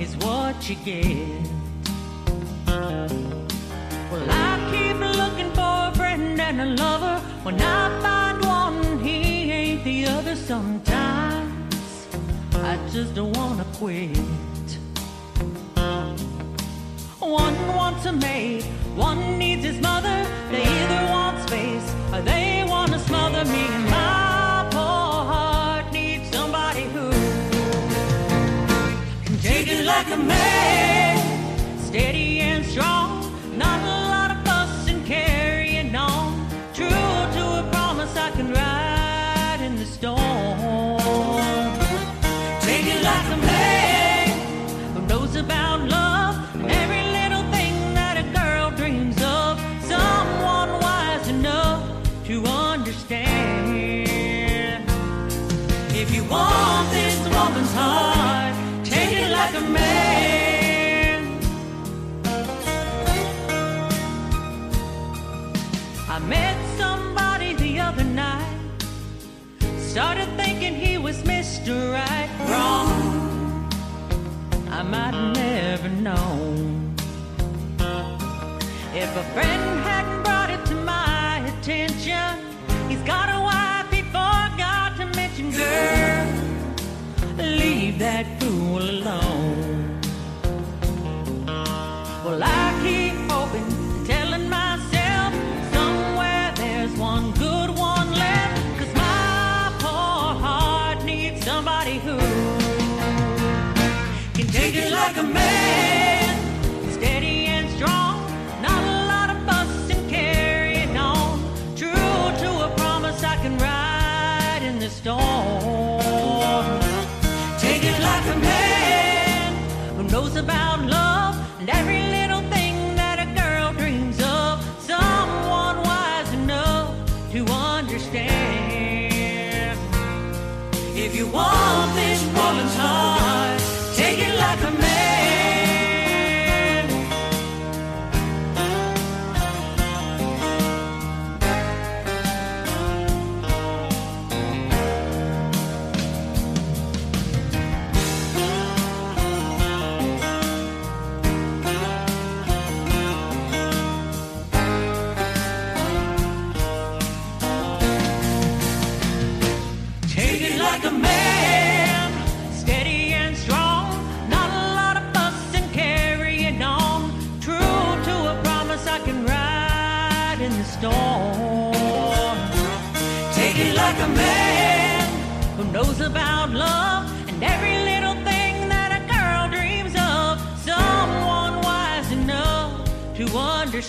Is what you get. Well, I keep looking for a friend and a lover. When I find one, he ain't the other. Sometimes I just don't wanna quit. One wants a mate, one needs his mother. They either want space or they want to smother me. Like a man, steady and strong. Started thinking he was Mr. Right Wrong. I might never known. If a friend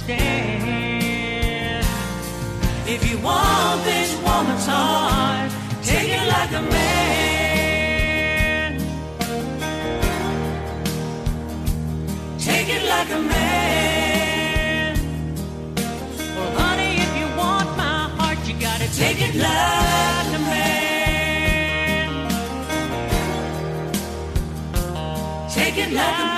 understand. If you want this woman's heart, take it like a man. Take it like a man. Well, honey, if you want my heart, you gotta take it like a man. Take it like a man.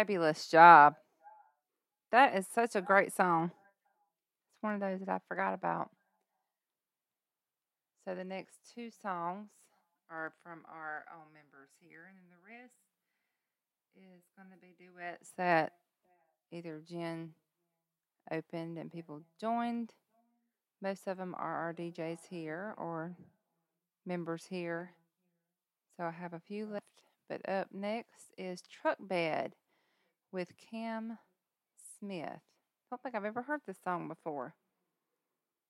Fabulous job. That is such a great song. It's one of those that I forgot about. So the next two songs are from our own members here, and then the rest is going to be duets that either Jen opened and people joined. Most of them are our DJs here or members here. So I have a few left. But up next is Truck Bed with Cam Smith. Don't think I've ever heard this song before.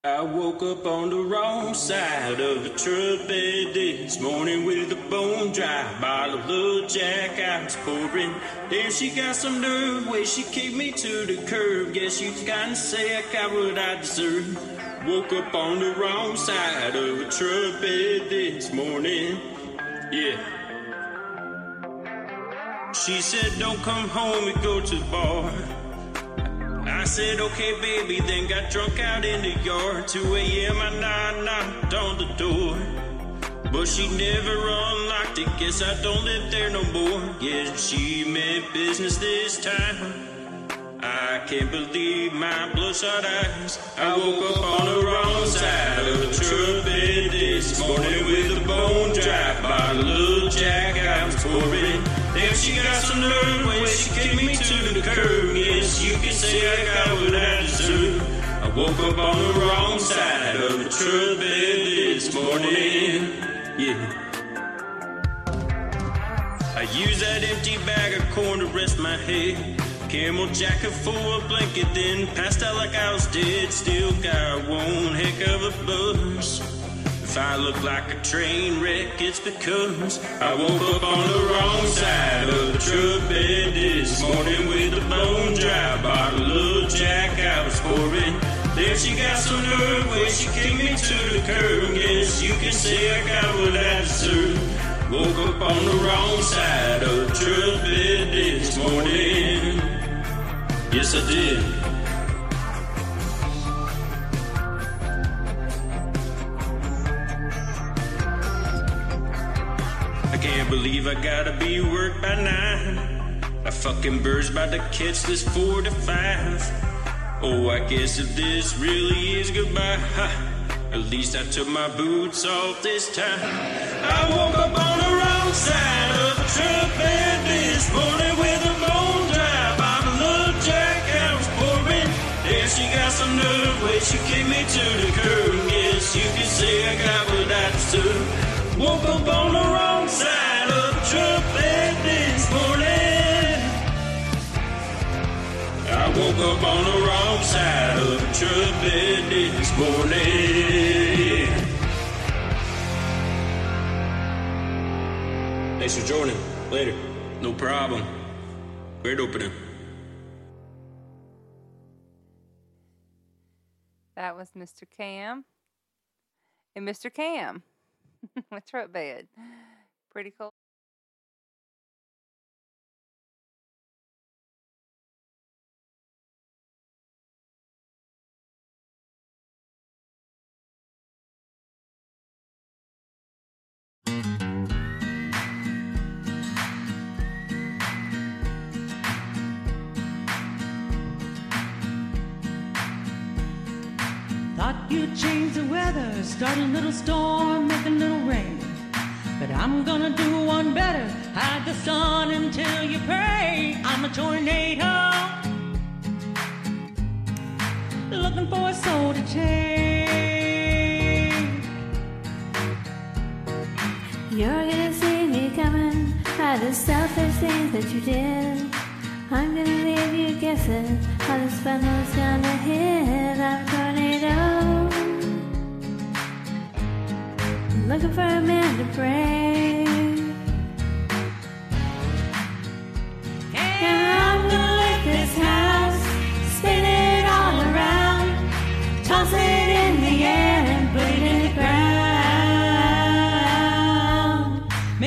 I woke up on the wrong side of a truck bed this morning with a bone dry bottle of Jack I was pouring. Damn, she got some nerve, way she kicked me to the curb. Guess you kinda say I got what I deserve. Woke up on the wrong side of a truck bed this morning. Yeah. She said, Don't come home and go to the bar. I said, okay, baby, then got drunk out in the yard. 2 a.m., I knocked, knocked on the door. But she never unlocked it, guess I don't live there no more. Yeah, she meant business this time. I can't believe my bloodshot eyes. I woke up on the wrong side of the truck bed this morning with a bone dry bottle of Jack I was pouring. Damn, she got some nerve when she kicked me to the curb. Yes, you can say I got what I deserve. I woke up on the wrong side of the truck bed this morning. Yeah. I use that empty bag of corn to rest my head. Camel jacket for a blanket, then passed out like I was dead. Still got one heck of a buzz. If I look like a train wreck, it's because I woke up on the wrong side of the truck bed this morning with a bone dry bottle of Jack I was pouring. There she got some nerve when she kicked me to the curb. Guess you can say I got what I deserve. Woke up on the wrong side of the truck bed this morning. Yes, I did. Believe I gotta be work by nine. I fucking bird's about to catch this four to five. Oh, I guess if this really is goodbye, at least I took my boots off this time. I woke up on the wrong side of the truck bed this morning with a bone dry bottle of Jack I was pouring. Yeah, she got some nerve when she kicked me to the curb. Yes, you can say I got what I deserve. Woke up on the wrong side of the truck bed this morning. I woke up on the wrong side of the truck bed this morning. Thanks for joining. Later. No problem. Great opening. That was Mr. Cam and Mr. Cam [LAUGHS] with truck bed. Pretty cool. Thought you'd change the weather, start a little storm, make a little rain. But I'm gonna do one better. Hide the sun until you pray. I'm a tornado. Looking for a soul to take. You're gonna see me coming by the selfish things that you did. I'm gonna leave you guessing how this funnel's gonna hit. I'm tornado. Looking for a man to pray. And I'm gonna lick this house,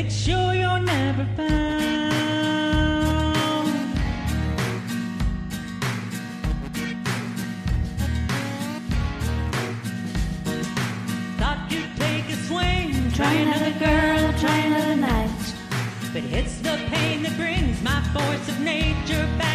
Make sure you're never found. Thought you'd take a swing, Try another girl, try another night. But it's the pain that brings my force of nature back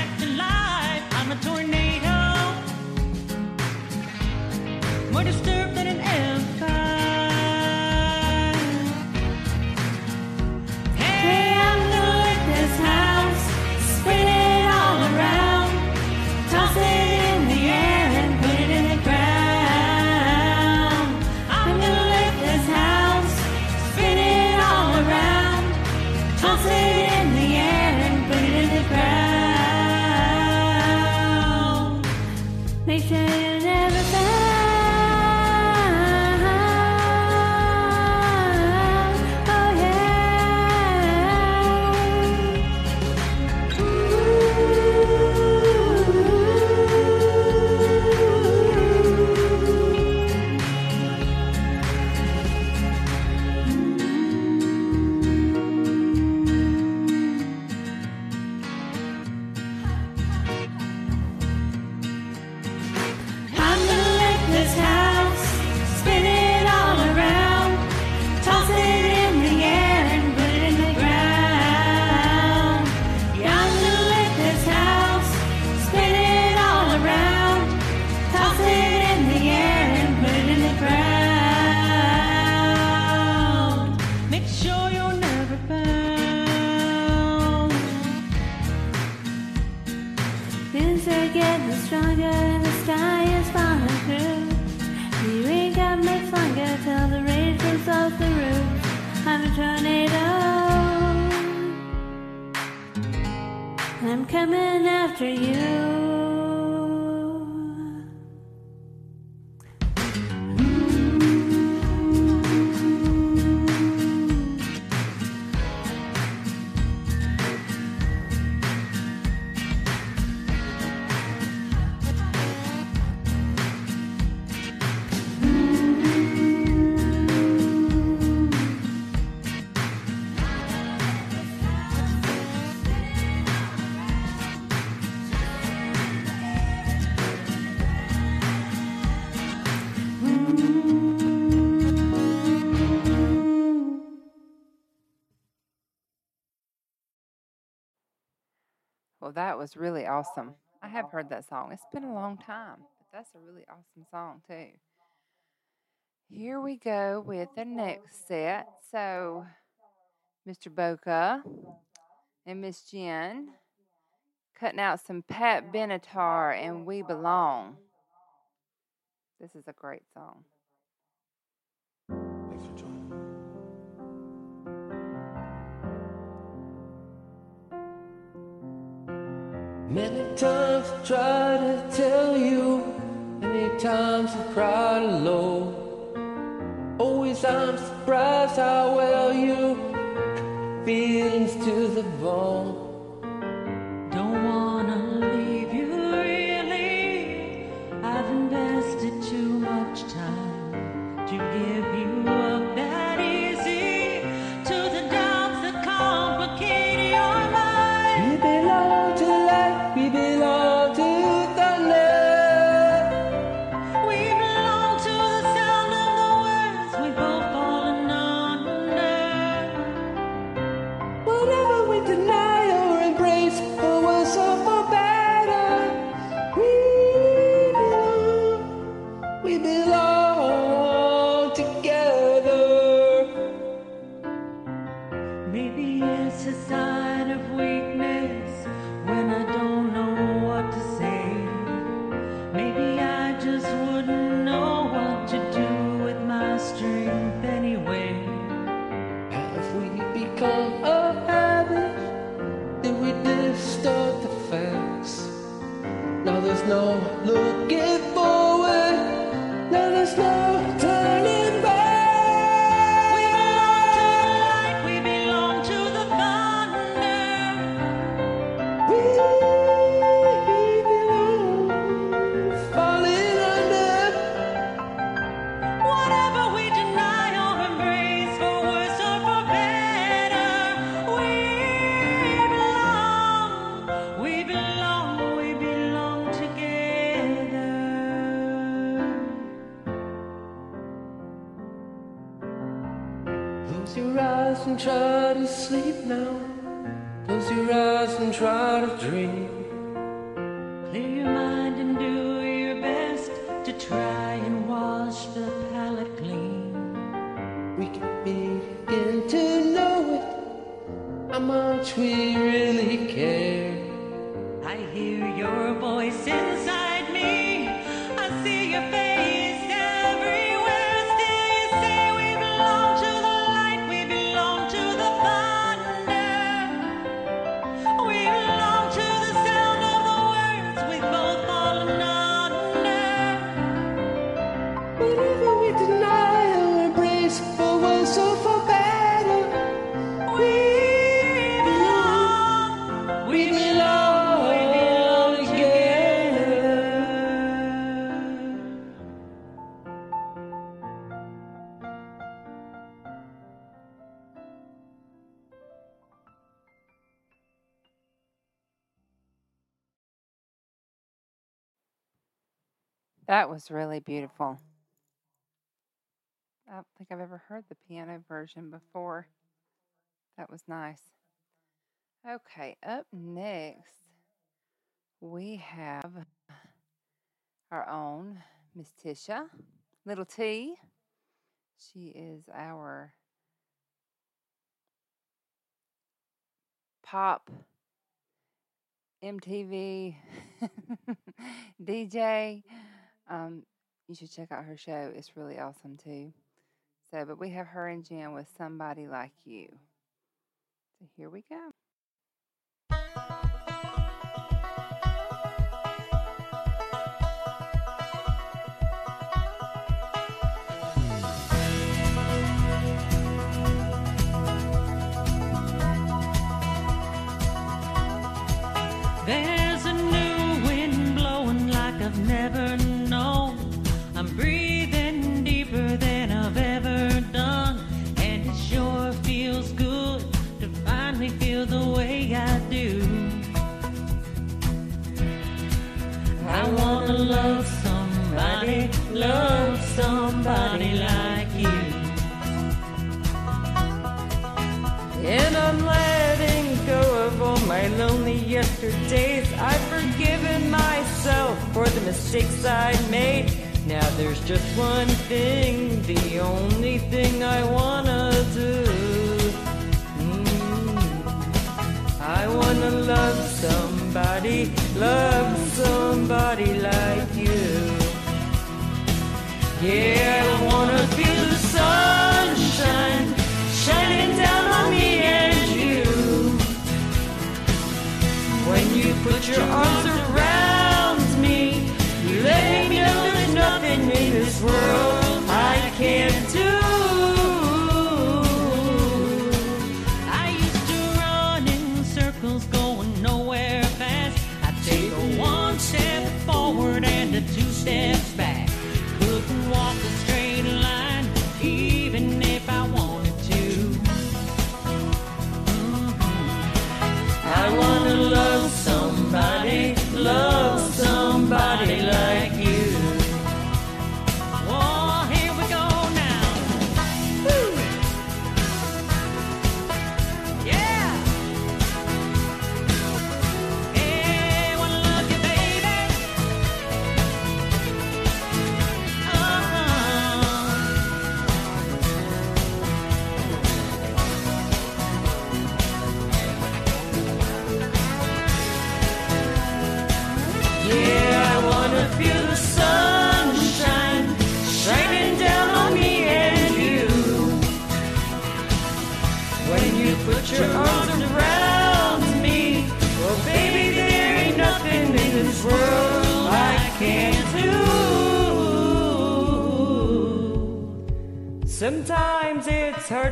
was really awesome. I have heard that song. It's been a long time, but that's a really awesome song, too. Here we go with the next set. So, Mr. Boca and Miss Jen cutting out some Pat Benatar and We Belong. This is a great song. Many times I try to tell you, many times I cried alone. Always I'm surprised how well you feelings to the bone. Don't wanna leave you really. I've invested too much time to give you. Was really beautiful. I don't think I've ever heard the piano version before. That was nice. Okay, up next, we have our own Miss Tisha, Little T. She is our pop MTV [LAUGHS] DJ. Um, you should check out her show. It's really awesome too. So, but we have her and Jen with Somebody Like You. So here we go.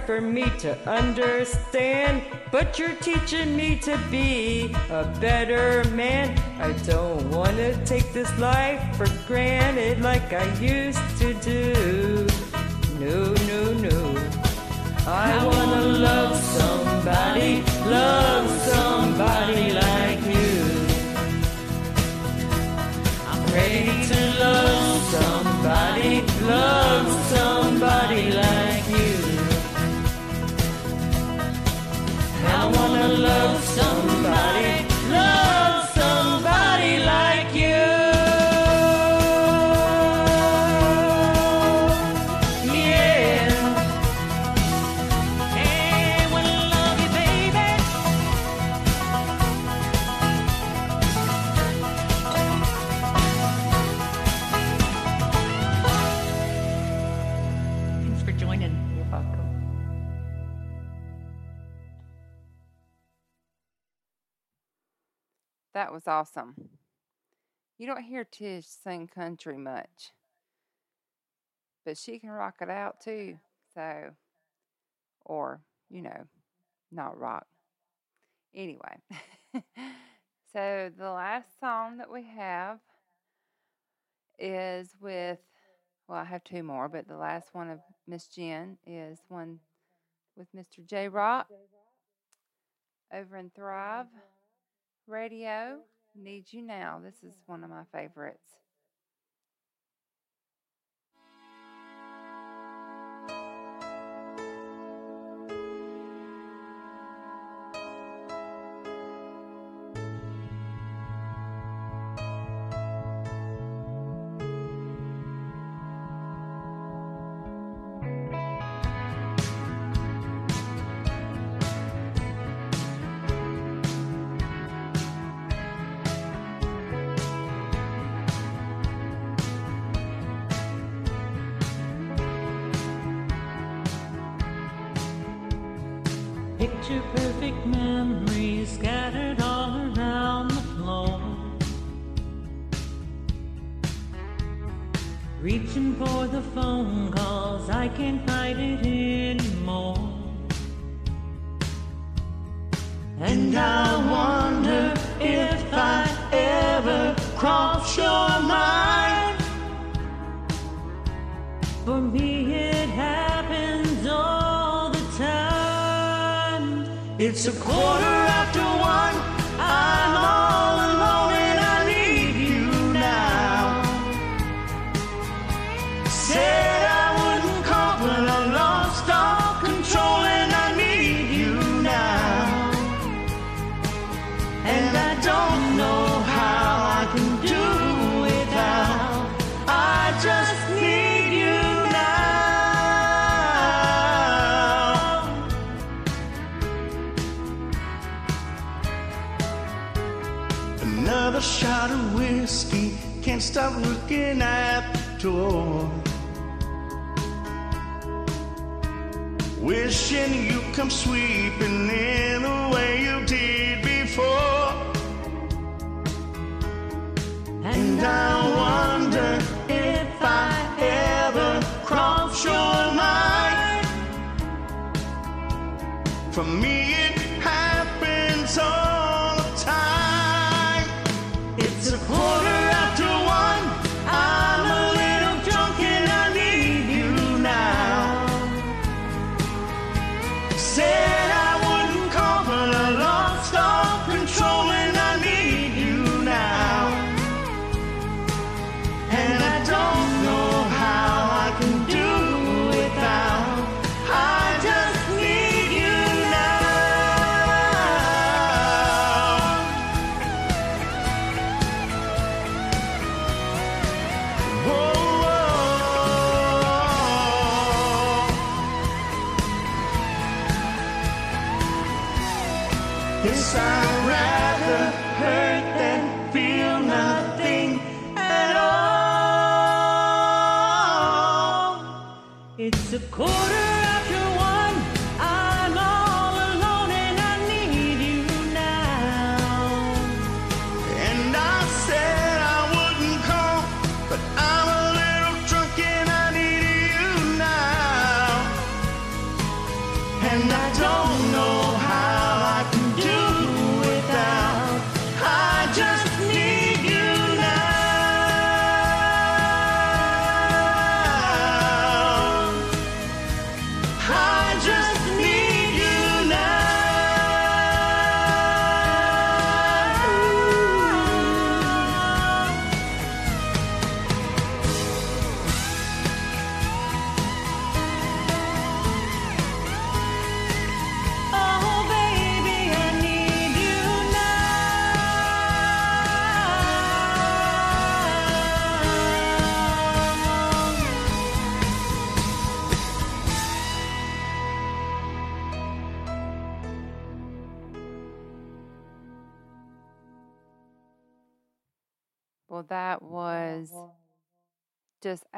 For me to understand, That was awesome. You don't hear Tish sing country much, but she can rock it out too. So, or, you know, not rock. Anyway, [LAUGHS] so the last song that we have is with, well, I have two more, but the last one of Miss Jen is one with Mr. J Rock over in Thrive Radio. Need You Now. This is one of my favorites.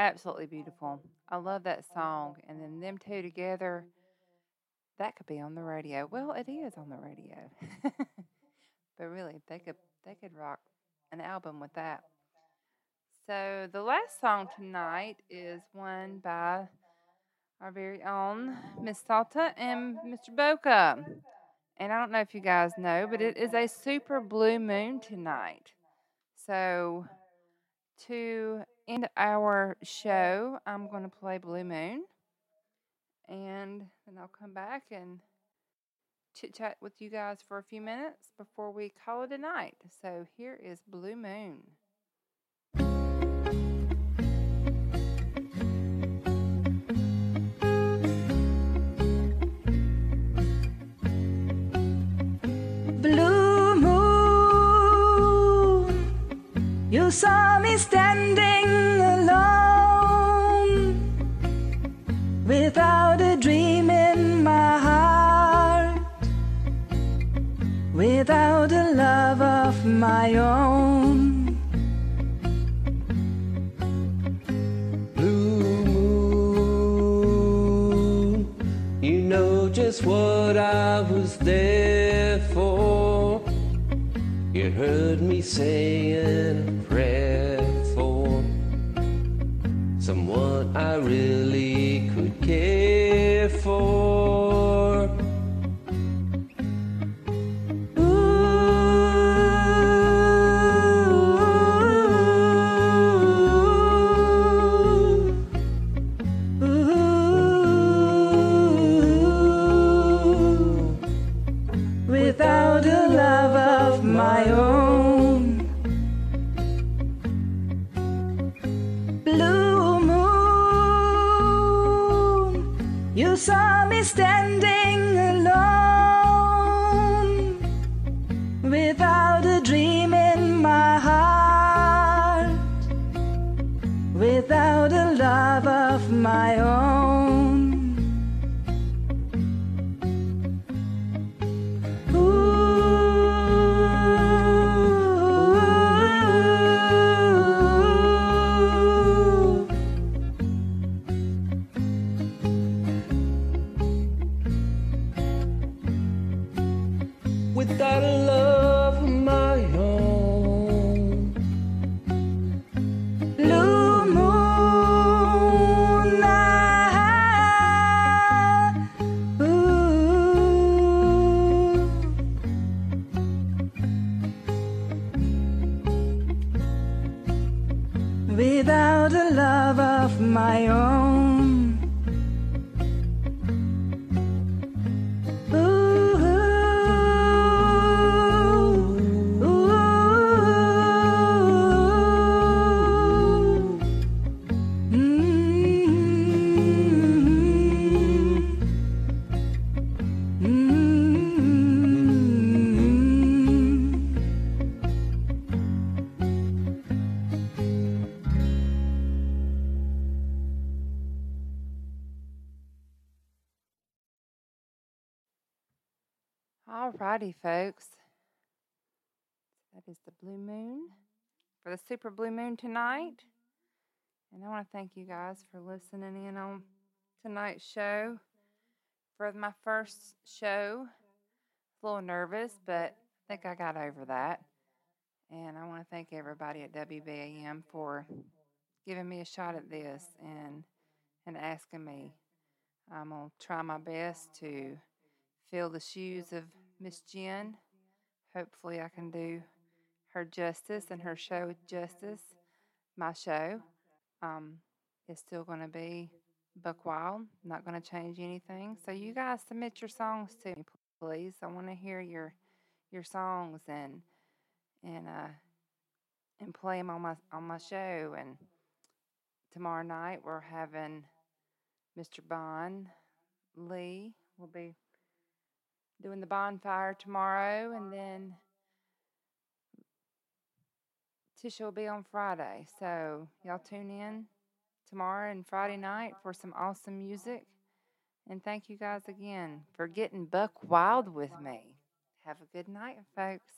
absolutely beautiful. I love that song. And then them two together, that could be on the radio. Well, it is on the radio. [LAUGHS] but really, they could they could rock an album with that. So the last song tonight is one by our very own Miss Salta and Mr. Boca. And I don't know if you guys know, but it is a super blue moon tonight. So to end our show, I'm going to play Blue Moon. And then I'll come back and chit chat with you guys for a few minutes before we call it a night. So here is Blue Moon. Blue Moon, you saw me standing my own. Blue moon, you know just what I was there for. You heard me saying a prayer for someone I really could care for. Super blue moon tonight. And I want to thank you guys for listening in on tonight's show. For my first show, a little nervous, but I think I got over that. And I want to thank everybody at WBAM for giving me a shot at this and and asking me. I'm gonna try my best to fill the shoes of Miss Jen. Hopefully, I can do her justice and her show justice. My show um, is still going to be Buck Wild. Not going to change anything. So you guys submit your songs to me, please. I want to hear your your songs and and uh and play them on my on my show. And tomorrow night we're having Mr. Bond Lee will be doing the bonfire tomorrow, and then Tisha will be on Friday. So y'all tune in tomorrow and Friday night for some awesome music. And thank you guys again for getting buck wild with me. Have a good night, folks.